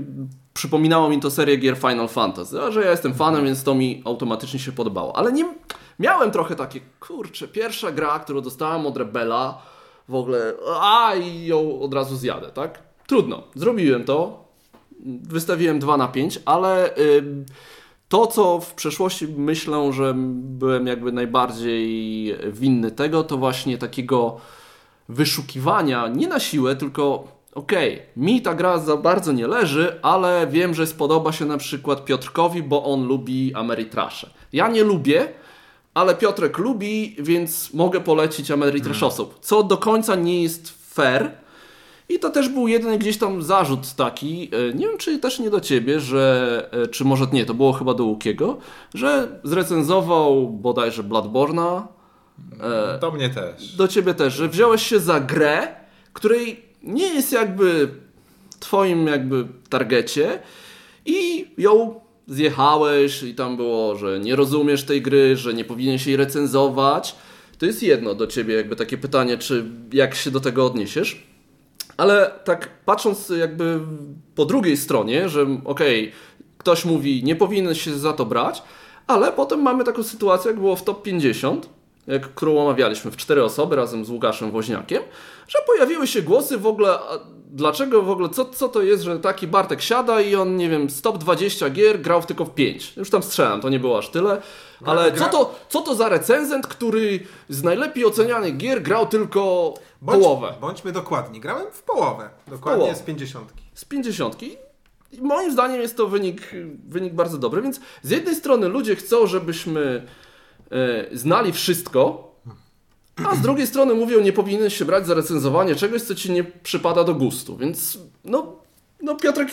przypominało mi to serię gier Final Fantasy, a że ja jestem fanem, więc to mi automatycznie się podobało. Ale nie miałem trochę takie, kurczę, pierwsza gra, którą dostałem od Rebela, w ogóle, a i ją od razu zjadę, tak? Trudno, zrobiłem to, wystawiłem 2 na 5, ale y, to, co w przeszłości myślę, że byłem jakby najbardziej winny tego, to właśnie takiego wyszukiwania, nie na siłę, tylko okej, okay, mi ta gra za bardzo nie leży, ale wiem, że spodoba się na przykład Piotrkowi, bo on lubi Ameritrasze. Ja nie lubię, ale Piotrek lubi, więc mogę polecić Ameritrash hmm. co do końca nie jest fair. I to też był jeden gdzieś tam zarzut taki, e, nie wiem czy też nie do ciebie, że, e, czy może nie, to było chyba do Łukiego, że zrecenzował bodajże Bloodborna. E, do mnie też. Do ciebie też, że wziąłeś się za grę, której nie jest jakby twoim jakby targecie i ją zjechałeś i tam było, że nie rozumiesz tej gry, że nie powinieneś jej recenzować. To jest jedno do ciebie jakby takie pytanie, czy jak się do tego odniesiesz. Ale tak patrząc jakby po drugiej stronie, że okej, okay, ktoś mówi, nie powinieneś się za to brać, ale potem mamy taką sytuację, jak było w top 50, jak, którą omawialiśmy w cztery osoby razem z Łukaszem Woźniakiem, że pojawiły się głosy w ogóle, dlaczego w ogóle, co, co to jest, że taki Bartek siada i on, nie wiem, stop 20 gier grał tylko w 5. Już tam strzelam, to nie było aż tyle. Ale co to, co to za recenzent, który z najlepiej ocenianych gier grał tylko Bądź, połowę? Bądźmy dokładni, grałem w połowę, dokładnie połowę. z 50. Z 50. I moim zdaniem jest to wynik, wynik bardzo dobry, więc z jednej strony ludzie chcą, żebyśmy e, znali wszystko, a z drugiej strony mówią, nie powinieneś się brać za recenzowanie czegoś, co ci nie przypada do gustu. Więc no, no Piotrek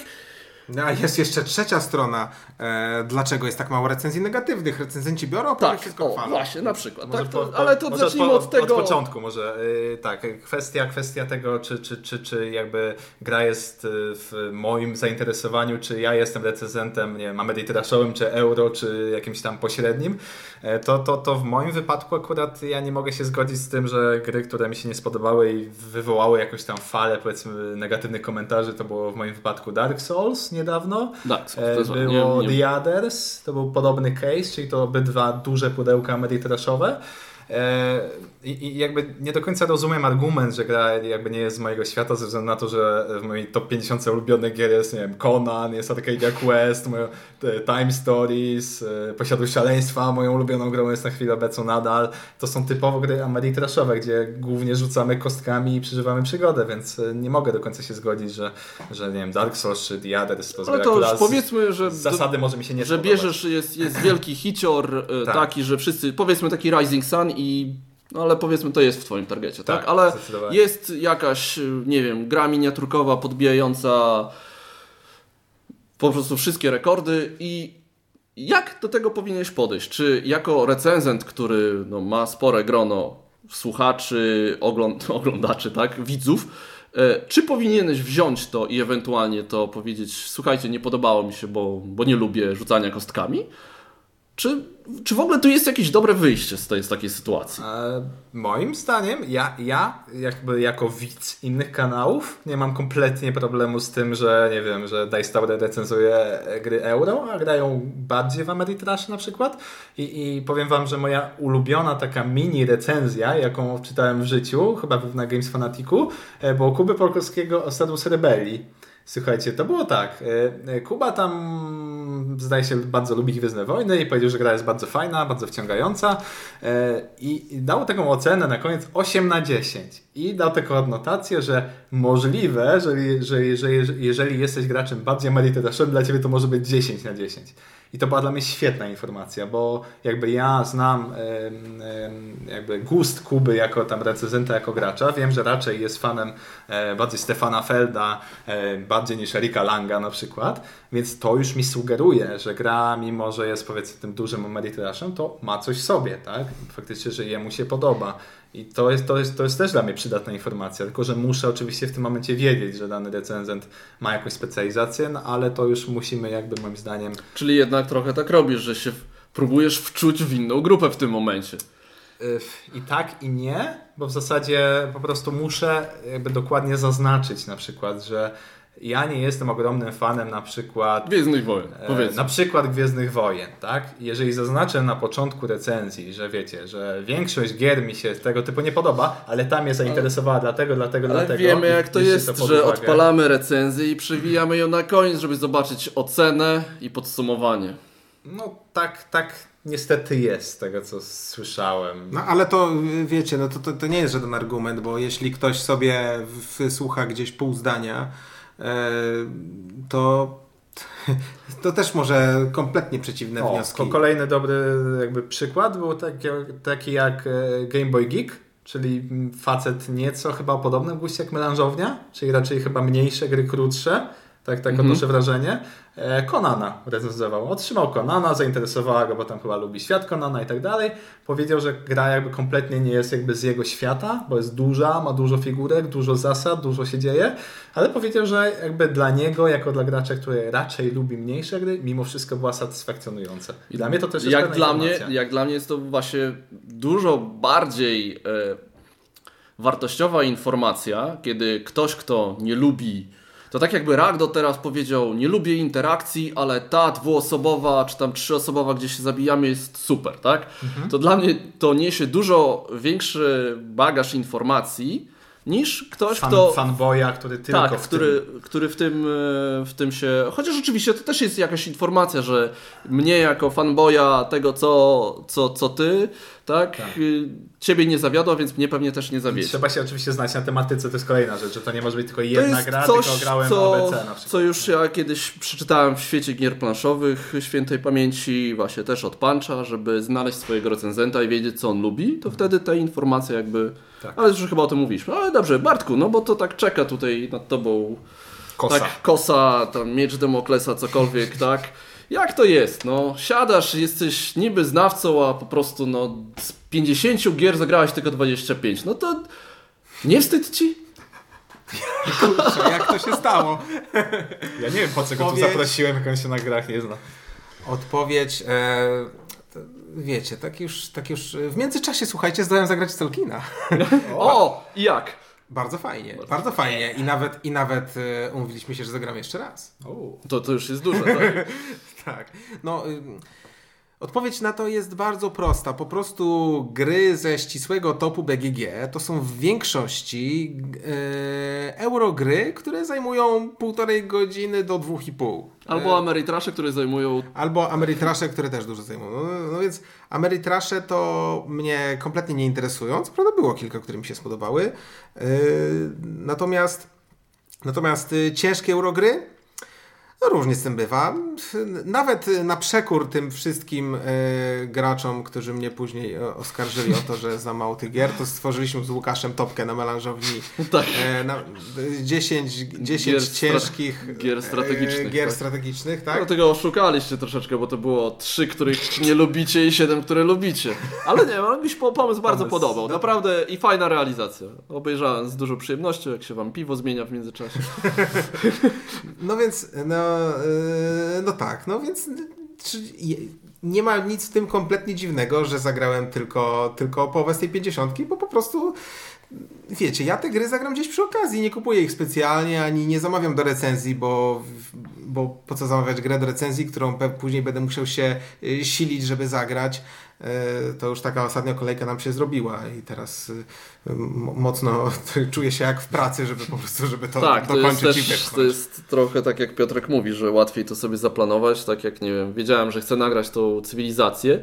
a jest jeszcze trzecia strona, e, dlaczego jest tak mało recenzji negatywnych. Recenzenci biorą, tak, wszystko o, właśnie, na przykład. Tak, to, po, ale to zacznijmy od, od, tego... Od początku może, e, tak, kwestia, kwestia tego, czy, czy, czy, czy jakby gra jest e, w moim zainteresowaniu, czy ja jestem recenzentem, nie wiem, Ameritraszowym, czy euro, czy jakimś tam pośrednim, e, to, to, to w moim wypadku akurat ja nie mogę się zgodzić z tym, że gry, które mi się nie spodobały i wywołały jakąś tam falę, powiedzmy, negatywnych komentarzy, to było w moim wypadku Dark Souls, niedawno. Tak, to było nie, nie. The Others, to był podobny case, czyli to obydwa duże pudełka Ameritrashowe. E, I, I, jakby nie do końca rozumiem argument, że gra jakby nie jest z mojego świata, ze względu na to, że w mojej top 50 ulubionych gier jest, nie wiem, Conan, jest Arcadia Quest, moje, Time Stories, e, Posiadłość Szaleństwa, moją ulubioną grą jest na chwilę obecną nadal. To są typowo gry Ameritrashowe, gdzie głównie rzucamy kostkami i przeżywamy przygodę, więc e, nie mogę do końca się zgodzić, że, że nie wiem, Dark Souls czy The Others to jest Ale to już powiedzmy, że zasady może mi się nie Że spodobać. bierzesz, jest, jest wielki hicior tak. taki, że wszyscy, powiedzmy taki Rising Sun i no ale powiedzmy to jest w Twoim targecie, tak? tak? Ale jest jakaś, nie wiem, gra miniaturkowa podbijająca po prostu wszystkie rekordy i jak do tego powinieneś podejść? Czy jako recenzent, który no, ma spore grono słuchaczy, ogląd oglądaczy, tak, widzów, e, czy powinieneś wziąć to i ewentualnie to powiedzieć, słuchajcie, nie podobało mi się, bo, bo nie lubię rzucania kostkami? Czy, czy w ogóle tu jest jakieś dobre wyjście z, tej, z takiej sytuacji? E, moim zdaniem, ja, ja jakby jako widz innych kanałów nie mam kompletnie problemu z tym, że nie wiem, że Dice Tower recenzuje gry euro, a grają bardziej w Ameritrash na przykład. I, I powiem wam, że moja ulubiona taka mini recenzja, jaką czytałem w życiu, chyba na Games Fanaticu, e, było Kuby Polkowskiego o Status Rebelii. Słuchajcie, to było tak. E, e, Kuba tam zdaje się bardzo lubi Gwiezdne Wojny i powiedział, że gra jest bardzo fajna, bardzo wciągająca e, i dał taką ocenę na koniec 8 na 10 i dał taką adnotację, że możliwe, że, że, że jeżeli jesteś graczem bardziej merytorycznym dla Ciebie to może być 10 na 10. I to była dla mnie świetna informacja, bo jakby ja znam jakby gust Kuby jako tam recenzenta, jako gracza. Wiem, że raczej jest fanem e, bardziej Stefana Felda, e, bardziej niż Erika Langa na przykład, więc to już mi sugeruje, że gra, mimo że jest powiedzmy tym dużym Ameritraszem, to ma coś w sobie, tak? Faktycznie, że jemu się podoba. I to jest, to, jest, to jest też dla mnie przydatna informacja, tylko że muszę oczywiście w tym momencie wiedzieć, że dany recenzent ma jakąś specjalizację, no ale to już musimy jakby moim zdaniem... Czyli jednak trochę tak robisz, że się próbujesz wczuć w inną grupę w tym momencie. I tak, i nie, bo w zasadzie po prostu muszę jakby dokładnie zaznaczyć na przykład, że ja nie jestem ogromnym fanem na przykład Gwiezdnych Wojen, e, powiedzmy. Na przykład Gwiezdnych Wojen, tak? Jeżeli zaznaczę na początku recenzji, że wiecie, że większość gier mi się tego typu nie podoba, ale tam mnie zainteresowała ale, dlatego, dlatego, ale dlatego. wiemy jak to jest, to że odpalamy recenzję i przewijamy ją na koniec, żeby zobaczyć ocenę i podsumowanie. No tak, tak niestety jest, z tego co słyszałem. No ale to wiecie, no to, to, to nie jest żaden argument, bo jeśli ktoś sobie wysłucha gdzieś pół zdania, to to też może kompletnie przeciwne o, wnioski. Kolejny dobry jakby przykład był taki, taki jak e, Game Boy Geek, czyli facet nieco chyba o podobnym guście jak melanżownia, czyli raczej chyba mniejsze gry, krótsze, tak, tak odnoszę mm -hmm. wrażenie. E, Konana recenzował. Otrzymał Konana, zainteresowała go, bo tam chyba lubi świat Konana i tak dalej. Powiedział, że gra jakby kompletnie nie jest jakby z jego świata, bo jest duża, ma dużo figurek, dużo zasad, dużo się dzieje, ale powiedział, że jakby dla niego, jako dla gracza, który raczej lubi mniejsze gry, mimo wszystko była satysfakcjonująca. I dla mnie to też jest jak dla mnie, Jak dla mnie jest to właśnie dużo bardziej e, wartościowa informacja, kiedy ktoś, kto nie lubi to tak jakby Ragdo teraz powiedział, nie lubię interakcji, ale ta dwuosobowa czy tam trzyosobowa, gdzie się zabijamy jest super, tak? Mhm. To dla mnie to niesie dużo większy bagaż informacji, niż ktoś, Fan, kto... Fanboya, który tylko tak, w który, tym... który w tym, e, w tym się... Chociaż oczywiście to też jest jakaś informacja, że mnie jako fanboya tego, co, co, co ty, tak, tak, ciebie nie zawiodła, więc mnie pewnie też nie zawiedzie. Trzeba się oczywiście znać na tematyce, to jest kolejna rzecz, że to nie może być tylko jedna gra, coś, tylko grałem co, ABC na przykład. Co już ja kiedyś przeczytałem w świecie gier planszowych świętej pamięci, właśnie też od Puncha, żeby znaleźć swojego recenzenta i wiedzieć, co on lubi, to wtedy te informacje jakby... Tak. Ale już chyba o tym mówiliśmy. Ale dobrze, Bartku, no bo to tak czeka tutaj nad tobą... Kosa. Tak, kosa, tam miecz Demoklesa, cokolwiek, tak? Jak to jest? No, siadasz, jesteś niby znawcą, a po prostu no, z 50 gier zagrałeś tylko 25. No to nie wstyd ci? Kurczę, jak to się stało? Ja nie wiem po co go tu zaprosiłem, jak on się na grach nie zna. Odpowiedź... E, wiecie, tak już, tak już... W międzyczasie, słuchajcie, zdałem zagrać Tolkiena. o, jak? Bardzo fajnie, bardzo, bardzo fajnie. I nawet, i nawet y, umówiliśmy się, że zagramy jeszcze raz. To, to już jest dużo, tak? tak. No, y, Odpowiedź na to jest bardzo prosta. Po prostu gry ze ścisłego topu BGG to są w większości e, eurogry, które zajmują półtorej godziny do dwóch i pół. Albo e, Ameritrasze, które zajmują... Albo Ameritrasze, które też dużo zajmują. No, no więc Ameritrasze to mnie kompletnie nie interesują. Co prawda było kilka, które mi się spodobały. E, natomiast, natomiast y, ciężkie eurogry no różnie z tym bywa. Nawet na przekór tym wszystkim e, graczom, którzy mnie później e, oskarżyli o to, że za mało tych gier, to stworzyliśmy z Łukaszem topkę na melanżowni. Tak. E, na 10, 10 gier ciężkich stra gier strategicznych. Gier tak. strategicznych, tak? Dlatego oszukaliście troszeczkę, bo to było trzy, których nie lubicie i siedem, które lubicie. Ale nie, ale mi się pomysł bardzo pomysł. podobał. Naprawdę i fajna realizacja. Obejrzałem z dużą przyjemnością, jak się wam piwo zmienia w międzyczasie. no więc, no no tak, no więc nie ma nic w tym kompletnie dziwnego, że zagrałem tylko, tylko połowę z tej 50, bo po prostu wiecie, ja te gry zagram gdzieś przy okazji, nie kupuję ich specjalnie, ani nie zamawiam do recenzji, bo, bo po co zamawiać grę do recenzji, którą później będę musiał się y, silić, żeby zagrać. E, to już taka ostatnia kolejka nam się zrobiła i teraz y, mocno czuję się jak w pracy, żeby po prostu, żeby to tak, dokończyć to jest też, To jest trochę tak jak Piotrek mówi, że łatwiej to sobie zaplanować, tak jak nie wiem, wiedziałem, że chcę nagrać tą cywilizację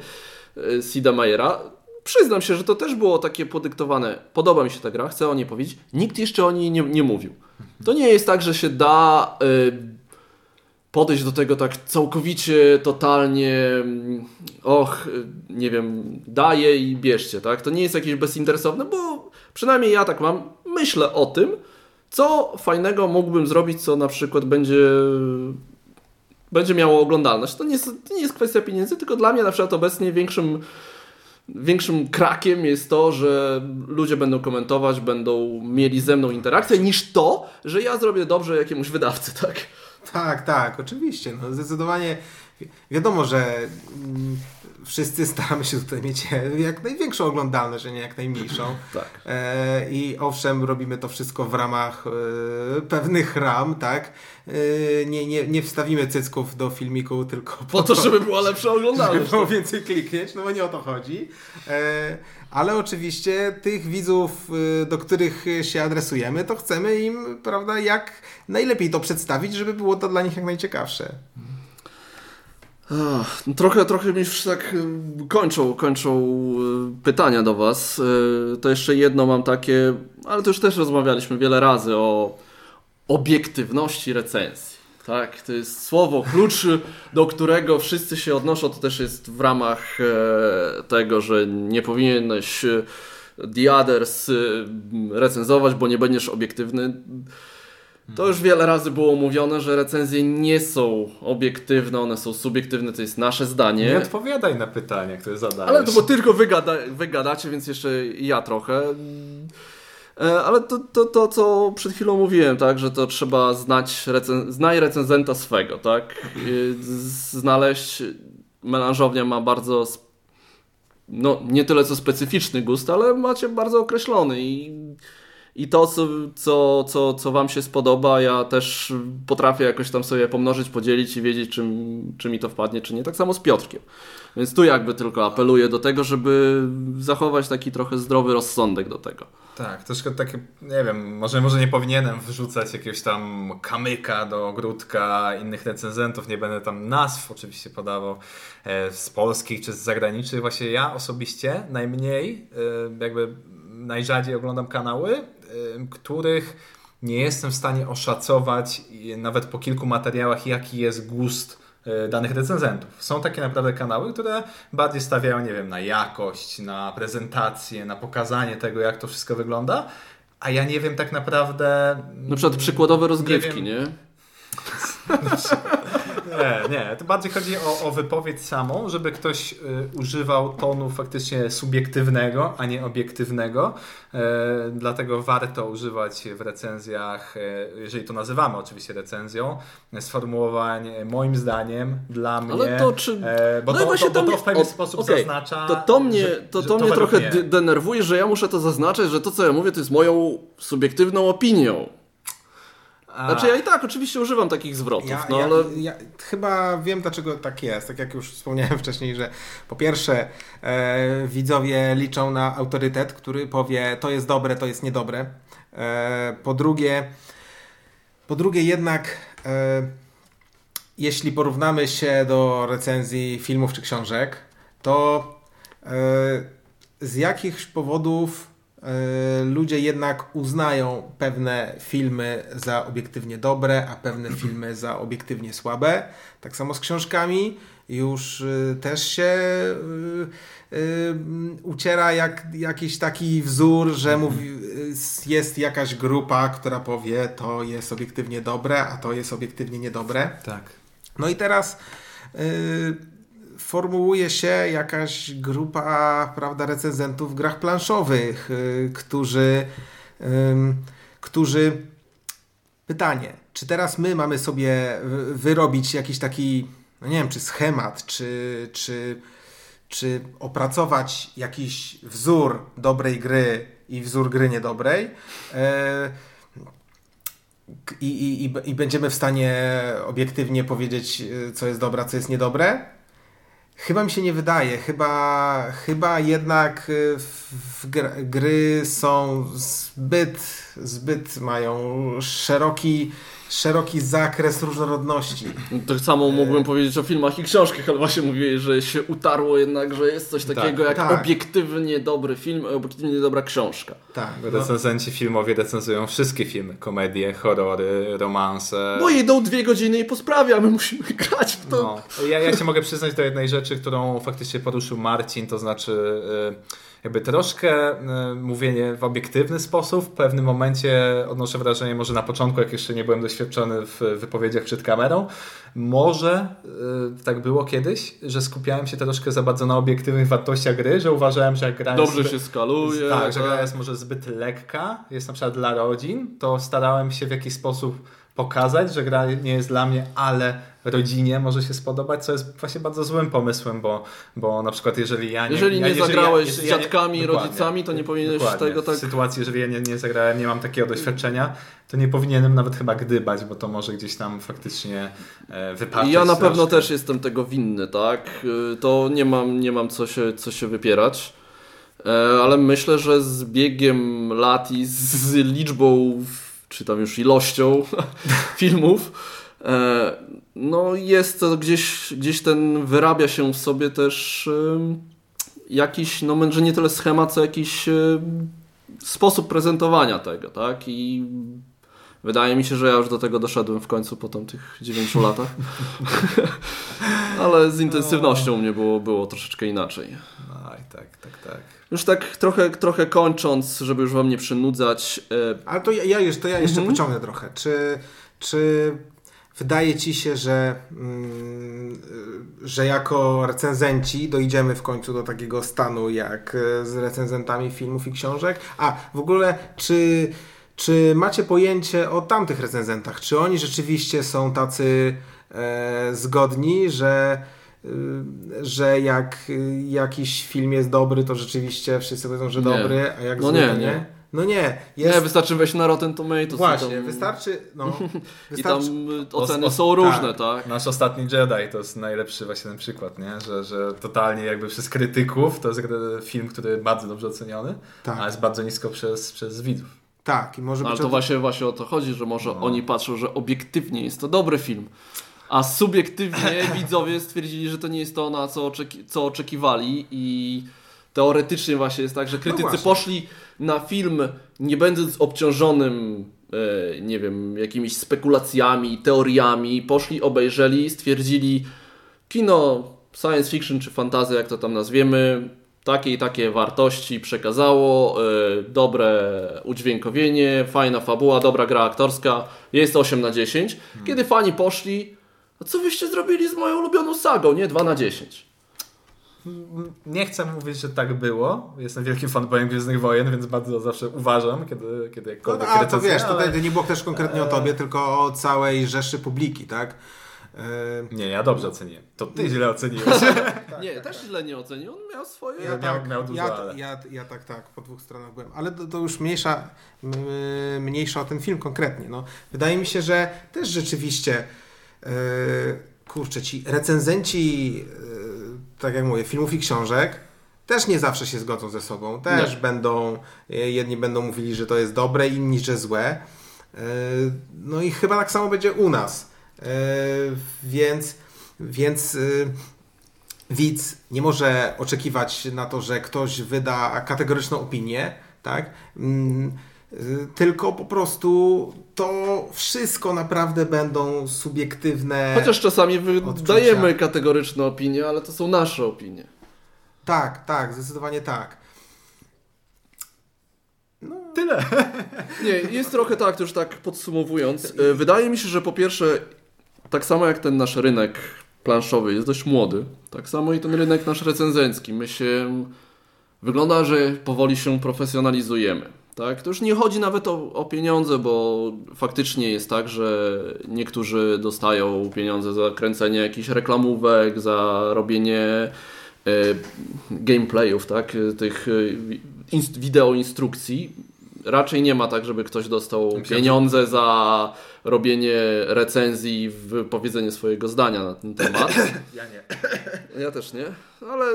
y, Sida Mayera. Przyznam się, że to też było takie podyktowane. Podoba mi się ta gra, chcę o niej powiedzieć. Nikt jeszcze o niej nie, nie mówił. To nie jest tak, że się da... podejść do tego tak całkowicie, totalnie, mm, och, nie wiem, daję i bierzcie, tak? To nie jest jakieś bezinteresowne, bo przynajmniej ja tak mam, myślę o tym, co fajnego mógłbym zrobić, co na przykład będzie będzie miało oglądalność. To nie, jest, to nie jest kwestia pieniędzy, tylko dla mnie na przykład obecnie większym większym krakiem jest to, że ludzie będą komentować, będą mieli ze mną interakcję, niż to, że ja zrobię dobrze jakiemuś wydawcy, tak? Tak, tak, oczywiście. No, zdecydowanie wiadomo, że mm, wszyscy staramy się tutaj mieć jak największą oglądalność, a nie jak najmniejszą. Tak. E, I owszem, robimy to wszystko w ramach e, pewnych ram, tak? E, nie, nie, nie wstawimy cycków do filmiku, tylko po, po to, żeby była lepsza oglądalność. Żeby było więcej kliknieć, no bo nie o to chodzi. E, ale oczywiście tych widzów, e, do których się adresujemy, to chcemy im, prawda, jak najlepiej to przedstawić, żeby było to dla nich jak najciekawsze. Ach, no trochę, trochę mi już tak y, kończą, kończą y, pytania do Was. Y, to jeszcze jedno mam takie, ale to już też rozmawialiśmy wiele razy o obiektywności recenzji. Tak, to jest słowo klucz, do którego wszyscy się odnoszą. To też jest w ramach e, tego, że nie powinieneś The Others recenzować, bo nie będziesz obiektywny. To już wiele razy było mówione, że recenzje nie są obiektywne, one są subiektywne, to jest nasze zdanie. Nie odpowiadaj na pytanie, które zadajesz. Ale to bo tylko wygada, wygadacie, więc jeszcze ja trochę. E, ale to, to, to, co przed chwilą mówiłem, tak, że to trzeba znać, recen znaj recenzenta swego, tak. Znaleźć, melanżownia ma bardzo, no nie tyle co specyficzny gust, ale macie bardzo określony i i to, co, co, co, Wam się spodoba, ja też potrafię jakoś tam sobie pomnożyć, podzielić i wiedzieć, czy, czy mi to wpadnie, czy nie. Tak samo z Piotrkiem. Więc tu jakby tylko apeluję do tego, żeby zachować taki trochę zdrowy rozsądek do tego. Tak, troszkę takie, nie wiem, może, może nie powinienem wrzucać jakiegoś tam kamyka do ogródka innych recenzentów, nie będę tam nazw oczywiście podawał e, z polskich czy z zagranicznych. Właśnie ja osobiście najmniej, e, jakby najrzadziej oglądam kanały, których nie jestem w stanie oszacować nawet po kilku materiałach, jaki jest gust e, danych recenzentów. Są takie naprawdę kanały, które bardziej stawiają, nie wiem, na jakość, na prezentację, na pokazanie tego, jak to wszystko wygląda, a ja nie wiem tak naprawdę... Na przykład przykładowe rozgrywki, nie? nie? Nie, nie. To bardziej chodzi o, o wypowiedź samą, żeby ktoś y, używał tonu faktycznie subiektywnego, a nie obiektywnego. E, dlatego warto używać w recenzjach, e, jeżeli to nazywamy oczywiście recenzją, sformułowań moim zdaniem, dla mnie. Ale to czy... E, bo, no to, to, bo to w pewien o, sposób okay. zaznacza. To, to mnie, że, to, to mnie trochę mnie... denerwuje, że ja muszę to zaznaczać, że to co ja mówię to jest moją subiektywną opinią. Znaczy ja i tak oczywiście używam takich zwrotów, ja, no ja, ale... Ja chyba wiem dlaczego tak jest, tak jak już wspomniałem wcześniej, że po pierwsze e, widzowie liczą na autorytet, który powie to jest dobre, to jest niedobre. E, po drugie, po drugie jednak e, jeśli porównamy się do recenzji filmów czy książek, to e, z jakichś powodów ludzie jednak uznają pewne filmy za obiektywnie dobre, a pewne filmy za obiektywnie słabe. Tak samo z książkami. Już e, też się e, uciera jak, jakiś taki wzór, że mówi, jest jakaś grupa, która powie, to jest obiektywnie dobre, a to jest obiektywnie niedobre. Tak. No i teraz formułuje się jakaś grupa prawda, recenzentów w grach planszowych, y, którzy, którzy. Pytanie, czy teraz my mamy sobie wyrobić jakiś taki, no nie wiem, czy schemat, czy, czy, czy opracować jakiś wzór dobrej gry i wzór gry niedobrej? E, I, i, i, będziemy w stanie obiektywnie powiedzieć, y, co jest dobre, co jest niedobre? Chyba mi się nie wydaje. Chyba, chyba jednak y, w, gry są zbyt zbyt mają szeroki, szeroki zakres różnorodności. Tak samo mógłbym powiedzieć o filmach i książkach, ale właśnie mówiłeś, że się utarło jednak, że jest coś takiego jak tak. obiektywnie dobry film, obiektywnie dobra książka. Tak. No. Recenzenci filmowi recenzują wszystkie filmy. Komedie, horrory, romanse. Bo idą dwie godziny i po sprawie, a my musimy grać w to. No. Ja, ja się mogę przyznać do jednej rzeczy, którą faktycznie poruszył Marcin, to znaczy... Yy, jakby troszkę y, mówienie w obiektywny sposób. W pewnym momencie odnoszę wrażenie, może na początku, jak jeszcze nie byłem doświadczony w wypowiedziach przed kamerą, może y, tak było kiedyś, że skupiałem się troszkę za bardzo na obiektywnych wartościach gry, że uważałem, że jak gra Dobrze się skaluje. Tak, że gra tak. jest może zbyt lekka, jest na przykład dla rodzin, to starałem się w jakiś sposób pokazać, że gra nie jest dla mnie, ale rodzinie może się spodobać, co jest właśnie bardzo złym pomysłem, bo, bo na przykład jeżeli ja nie... Jeżeli nie ja, zagrałeś jeżeli z ja, dziadkami i rodzicami, to nie powinieneś dokładnie. tego tak... W sytuacji, jeżeli ja nie, nie zagrałem, nie mam takiego doświadczenia, to nie powinienem nawet chyba gdybać, bo to może gdzieś tam faktycznie e, wypatrzeć. Ja na pewno też jestem tego winny, tak? Y, To nie mam, nie mam co, się, co się wypierać. E, Ale myślę, że z biegiem lat i z liczbą, czy tam już ilością filmów, e, no jest to gdzieś, gdzieś ten, wyrabia się w sobie też jakiś, no może nie tyle schemat, co jakiś sposób prezentowania tego, tak? I wydaje mi się, że ja już do tego doszedłem w końcu po tam tych 9 latach. Ale z intensywnością u mnie było, było troszeczkę inaczej. I tak, tak, tak. Już tak trochę, trochę kończąc, żeby już wam nie przynudzać. e, Ale to ja, ja, już, to ja jeszcze Mhm. pociągnę trochę. Czy, czy wydaje Ci się, że, mm, że jako recenzenci dojdziemy w końcu do takiego stanu jak y, z recenzentami filmów i książek? A w ogóle, czy, czy macie pojęcie o tamtych recenzentach? Czy oni rzeczywiście są tacy e, zgodni, że y, że jak y, jakiś film jest dobry, to rzeczywiście wszyscy powiedzą, że Nie. dobry, a jak No zły, nie, nie. nie. No nie, jest... Nie, wystarczy wejść na Rotten Tomatoes. i Właśnie, tam, wystarczy, no, I tam wystarczy, y, oceny os- są tak. różne, tak? Nasz ostatni Jedi to jest najlepszy właśnie ten przykład, nie? Że, że totalnie jakby przez krytyków to jest film, który bardzo dobrze oceniony, Tak. a jest bardzo nisko przez, przez widzów. tak, i może No, ale to o- właśnie, właśnie o to chodzi, że może No. oni patrzą, że obiektywnie jest to dobry film, a subiektywnie widzowie stwierdzili, że to nie jest to, na co, oczeki- co oczekiwali i teoretycznie właśnie jest tak, że krytycy właśnie. poszli na film nie będąc obciążonym e, nie wiem, jakimiś spekulacjami, teoriami, poszli, obejrzeli, stwierdzili kino science fiction czy fantazja, jak to tam nazwiemy, takie i takie wartości przekazało, y, dobre udźwiękowienie, fajna fabuła, dobra gra aktorska, jest 8 na 10. Kiedy fani poszli, a co wyście zrobili z moją ulubioną sagą, nie? 2 na 10. Nie chcę mówić, że tak było. Jestem wielkim fanboyem Gwiezdnych Wojen, więc bardzo zawsze uważam, kiedy, kiedy No, jakkolwiek a to recenzuję, wiesz, ale- tutaj nie było też konkretnie o tobie, tylko o całej rzeszy publiki, tak? E, Nie, ja dobrze oceniłem. To ty źle oceniłeś. nie, też źle nie ocenił, on miał swoje... Ja, miał- tak, miał dużo, ja, ale. ja, ja tak, tak, po dwóch stronach byłem. Ale to, to już mniejsza, mniejsza o ten film konkretnie. No. Wydaje mi się, że też rzeczywiście, e, kurczę, ci recenzenci, e, tak jak mówię, filmów i książek, też nie zawsze się zgodzą ze sobą. Też Nie. będą, e, jedni będą mówili, że to jest dobre, inni, że złe. E, no i chyba tak samo będzie u nas. E, więc, więc widz nie może oczekiwać na to, że ktoś wyda kategoryczną opinię, tak? Y, Tylko po prostu to wszystko naprawdę będą subiektywne. Chociaż czasami Odczucia. wydajemy kategoryczne opinie, ale to są nasze opinie. Tak, tak, zdecydowanie tak. Tyle. Nie, jest trochę tak, to już tak podsumowując. e, Wydaje mi się, że po pierwsze, tak samo jak ten nasz rynek planszowy jest dość młody, tak samo i ten rynek nasz recenzencki. My się. Wygląda, że powoli się profesjonalizujemy. Tak? To już nie chodzi nawet o, o pieniądze, bo faktycznie jest tak, że niektórzy dostają pieniądze za kręcenie jakichś reklamówek, za robienie e, gameplayów, tak? Tych wi- inst- wideo instrukcji. raczej nie ma tak, żeby ktoś dostał pieniądze za robienie recenzji, wypowiedzenie swojego zdania na ten temat. Ja nie. Ja też nie, ale,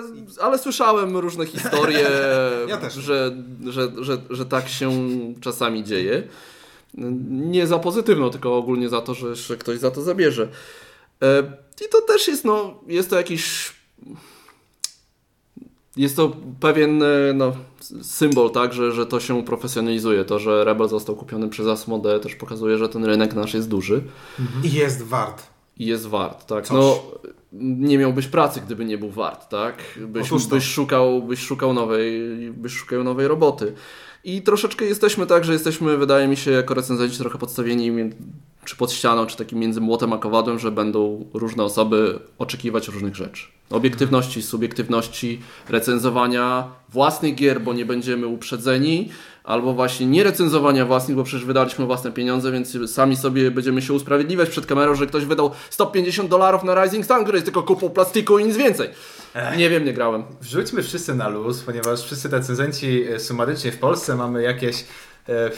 ale słyszałem różne historie, Ja. Że, że, że, że tak się czasami dzieje. Nie za pozytywno, tylko ogólnie za to, że, że ktoś za to zabierze. E, I to też jest, no, jest to jakiś. Jest to pewien e, no, symbol, tak, że, że to się profesjonalizuje. To, że Rebel został kupiony przez Asmodeę też pokazuje, że ten rynek nasz jest duży I jest wart. i jest wart, tak. Coś. No, nie miałbyś pracy, gdyby nie był wart, tak? Byś, byś, szukał, byś, szukał nowej, byś szukał nowej roboty. I troszeczkę jesteśmy tak, że jesteśmy, wydaje mi się, jako recenzenci trochę podstawieni czy pod ścianą, czy takim między młotem a kowadłem, że będą różne osoby oczekiwać różnych rzeczy. Obiektywności, subiektywności, recenzowania własnych gier, bo nie będziemy uprzedzeni, albo właśnie nie recenzowania własnych, bo przecież wydaliśmy własne pieniądze, więc sami sobie będziemy się usprawiedliwiać przed kamerą, że ktoś wydał 150 dolarów na Rising Sun, który jest tylko kupą plastiku i nic więcej. Nie wiem, nie grałem. Wrzućmy wszyscy na luz, ponieważ wszyscy recenzenci sumarycznie w Polsce mamy jakieś e,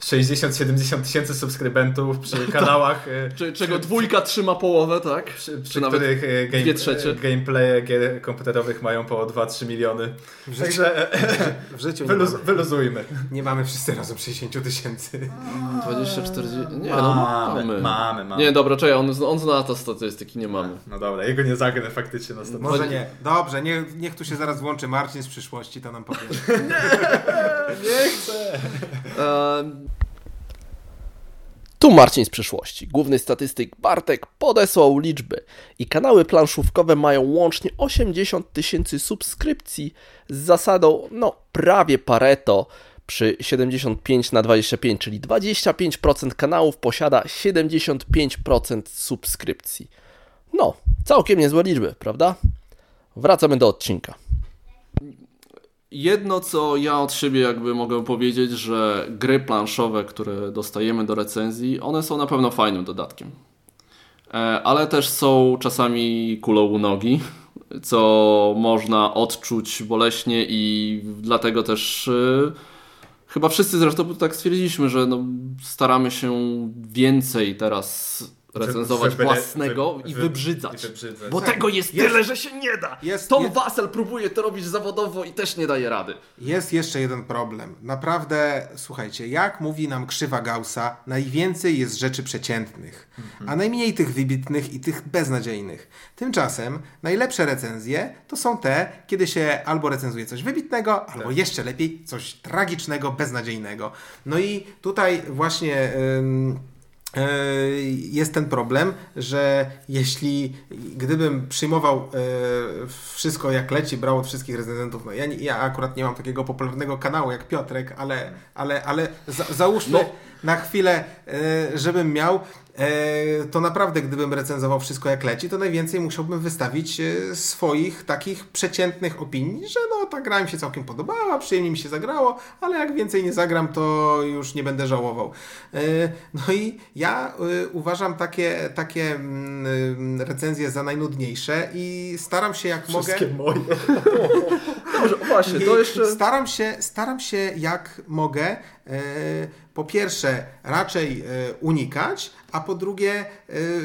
60-70 tysięcy subskrybentów przy kanałach, e, Czy, czego dwójka trzyma połowę, tak? przy, przy Czy nawet których e, game, dwie trzecie? gameplaye gier komputerowych mają po 2-3 miliony. W życiu, Także e, w życiu nie, wyluz, mamy, wyluzujmy. nie mamy wszyscy razem 60 tysięcy. 20, 40... Nie, no mamy. mamy, mamy. Nie, dobra, czekaj, on, on zna te statystyki, nie mamy. No dobra, jego nie zagnę faktycznie na 100%. Może nie. Dobrze, nie, niech tu się zaraz włączy Marcin z przyszłości, to nam powie. Nie chcę. Ehm, Tu Marcin z przyszłości. Główny statystyk Bartek podesłał liczby i kanały planszówkowe mają łącznie 80 tysięcy subskrypcji z zasadą, no, prawie Pareto przy 75 na 25, czyli 25% kanałów posiada 75% subskrypcji. No, całkiem niezłe liczby, prawda? Wracamy do odcinka. Jedno, co ja od siebie jakby mogę powiedzieć, że gry planszowe, które dostajemy do recenzji, one są na pewno fajnym dodatkiem. E, Ale też są czasami kulą u nogi, co można odczuć boleśnie i dlatego też e, chyba wszyscy zresztą tak stwierdziliśmy, że no, staramy się więcej teraz recenzować Wy- wy- własnego wy- i wy- wybrzydzać. i wybrzydzać. Bo tego jest, Jest- tyle, że się nie da. jest- Tom jest- Wassel próbuje to robić zawodowo i też nie daje rady. Jest jeszcze jeden problem. Naprawdę, słuchajcie, jak mówi nam krzywa Gaussa, najwięcej jest rzeczy przeciętnych, a najmniej tych wybitnych i tych beznadziejnych. Tymczasem najlepsze recenzje to są te, kiedy się albo recenzuje coś wybitnego, albo jeszcze lepiej coś tragicznego, beznadziejnego. No i tutaj właśnie. ym, jest ten problem, że jeśli gdybym przyjmował e, wszystko jak leci, brał od wszystkich recenzentów, no ja, ja akurat nie mam takiego popularnego kanału jak Piotrek, ale, ale, ale za, załóżmy No. Na chwilę, e, żebym miał, e, to naprawdę gdybym recenzował wszystko jak leci, to najwięcej musiałbym wystawić e, swoich takich przeciętnych opinii, że no ta gra mi się całkiem podobała, przyjemnie mi się zagrało, ale jak więcej nie zagram, to już nie będę żałował. No i ja uważam takie, takie mm, recenzje za najnudniejsze i staram się jak mogę... Wszystkie moje. Dobrze, właśnie, to jeszcze... Staram się, staram się jak mogę po pierwsze raczej e, unikać, a po drugie e,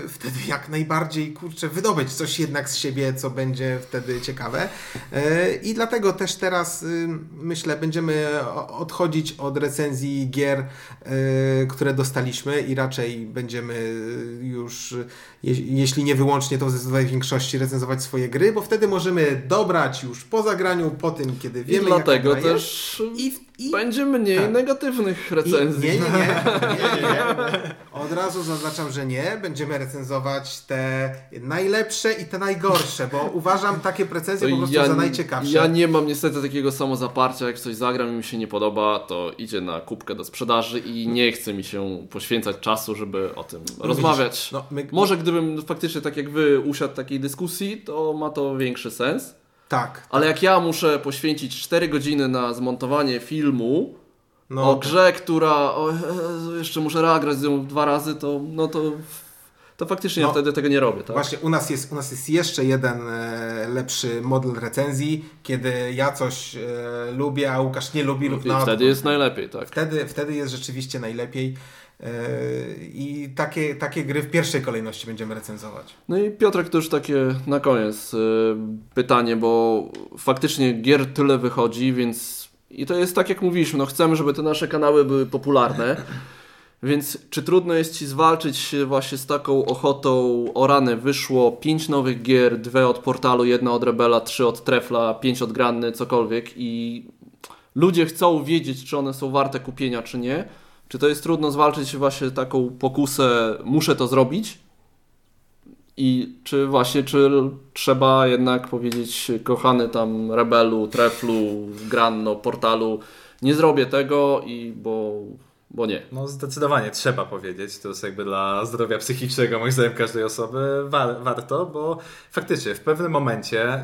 wtedy jak najbardziej kurczę wydobyć coś jednak z siebie, co będzie wtedy ciekawe. E, I dlatego też teraz y, myślę będziemy odchodzić od recenzji gier, które dostaliśmy i raczej będziemy y, już je, jeśli nie wyłącznie, to w zdecydowanej większości recenzować swoje gry, bo wtedy możemy dobrać już po zagraniu, po tym, kiedy I wiemy, dlatego jaka też. I, i, będzie mniej tak. negatywnych i, recenzji. nie, nie, nie, nie, nie, nie. Od razu zaznaczam, że nie. Będziemy recenzować te najlepsze i te najgorsze, bo uważam takie recenzje po prostu za najciekawsze. ja nie mam niestety takiego samozaparcia, jak coś zagram i mi się nie podoba, to idzie na kubkę do sprzedaży i nie chce mi się poświęcać czasu, żeby o tym rozmawiać. no, my- Może gdybym faktycznie tak jak wy usiadł takiej dyskusji, to ma to większy sens. Tak. Ale jak ja muszę poświęcić 4 godziny na zmontowanie filmu No, o grze, która o Jezu, jeszcze muszę reagrać z nią dwa razy, to no to, to faktycznie No. ja wtedy tego nie robię, tak? Właśnie u nas jest, u nas jest jeszcze jeden e, lepszy model recenzji, kiedy ja coś e, lubię, a Łukasz nie lubi lub I na wtedy jest najlepiej, tak. Wtedy, wtedy jest rzeczywiście najlepiej e, i takie, takie gry w pierwszej kolejności będziemy recenzować. No i Piotrek, to już takie na koniec y, pytanie, bo faktycznie gier tyle wychodzi, więc i to jest tak jak mówiliśmy, no chcemy, żeby te nasze kanały były popularne. Więc czy trudno jest Ci zwalczyć się właśnie z taką ochotą o rany? Wyszło pięć nowych gier, dwie od portalu, jedna od Rebela, trzy od Trefla, pięć od Granny, cokolwiek i ludzie chcą wiedzieć, czy one są warte kupienia, czy nie. Czy to jest trudno zwalczyć właśnie taką pokusę, muszę to zrobić? I czy właśnie, czy trzeba jednak powiedzieć, kochany tam Rebelu, Treflu, Granno, Portalu, nie zrobię tego i bo, bo nie. No zdecydowanie trzeba powiedzieć, to jest jakby dla zdrowia psychicznego moim zdaniem każdej osoby wa- warto, bo faktycznie w pewnym momencie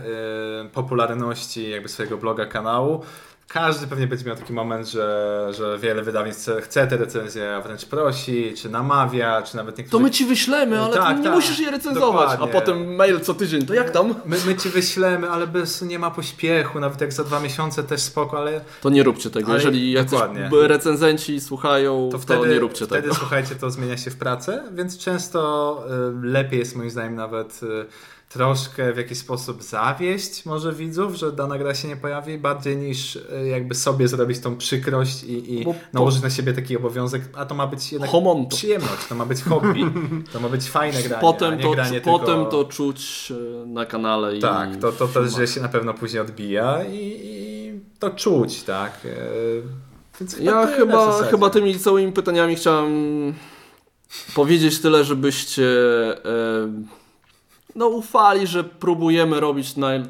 y, popularności jakby swojego bloga, kanału każdy pewnie będzie miał taki moment, że, że wiele wydawnictw chce- te recenzje, a wręcz prosi, czy namawia, czy nawet To niektórzy... my ci wyślemy, ale Tak, ty nie tak, musisz je recenzować. dokładnie. A potem mail co tydzień, to jak tam? My, my ci wyślemy, ale bez, nie ma pośpiechu, nawet jak za dwa miesiące też spoko, ale To nie róbcie tego. Ale Jeżeli jacyś recenzenci słuchają, to to, wtedy, nie róbcie wtedy tego. słuchajcie, to zmienia się w pracę, więc często y, lepiej jest moim zdaniem nawet y, troszkę w jakiś sposób zawieść może widzów, że dana gra się nie pojawi, bardziej niż y, jakby sobie zrobić tą przykrość i, i Bo nałożyć na siebie taki obowiązek, a to ma być jednak Homonto. przyjemność, to ma być hobby, to ma być fajne granie, a Potem to, granie potem tylko... to czuć e, na kanale. I Tak, to, to też że się na pewno później odbija i, i to czuć, tak. E, Więc Ja chyba, chyba tymi całymi pytaniami chciałem powiedzieć tyle, żebyście e, no ufali, że próbujemy robić naj,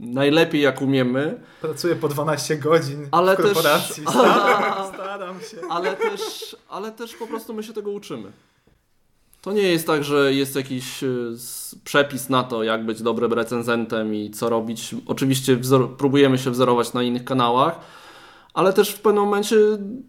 najlepiej jak umiemy, Pracuję po 12 godzin Ale w też- korporacji. Staram, staram się. ale też, ale też po prostu my się tego uczymy. To nie jest tak, że jest jakiś e, przepis na to, jak być dobrym recenzentem i co robić. Oczywiście wzor- próbujemy się wzorować na innych kanałach, ale też w pewnym momencie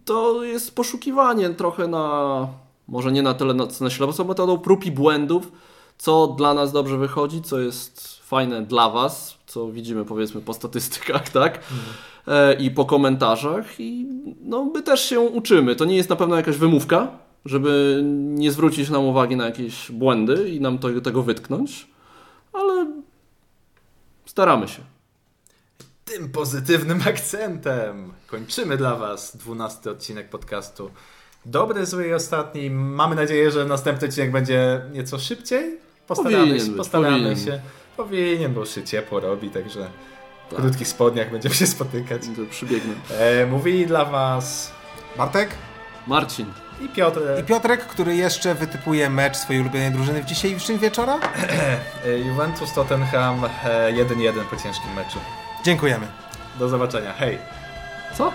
to jest poszukiwanie trochę na, może nie na tyle na, na ślepą metodą prób i błędów, co dla nas dobrze wychodzi, co jest fajne dla Was, co widzimy powiedzmy po statystykach, tak? E, I po komentarzach i no my też się uczymy. To nie jest na pewno jakaś wymówka, żeby nie zwrócić nam uwagi na jakieś błędy i nam to, tego wytknąć, ale staramy się. Tym pozytywnym akcentem kończymy dla Was 12 odcinek podcastu. Dobry, zły i ostatni. Mamy nadzieję, że następny odcinek będzie nieco szybciej. Postaramy Powinien się. być, Postaramy powinien. się. Powinien, bo się ciepło robi, także w Tak. krótkich spodniach będziemy się spotykać. To przybiegnę. E, mówili dla Was Bartek Marcin. i Piotr. i Piotrek, który jeszcze wytypuje mecz swojej ulubionej drużyny w dzisiejszym wieczora. E, Juventus Tottenham e, 1-1 po ciężkim meczu. Dziękujemy. Do zobaczenia. Hej! Co?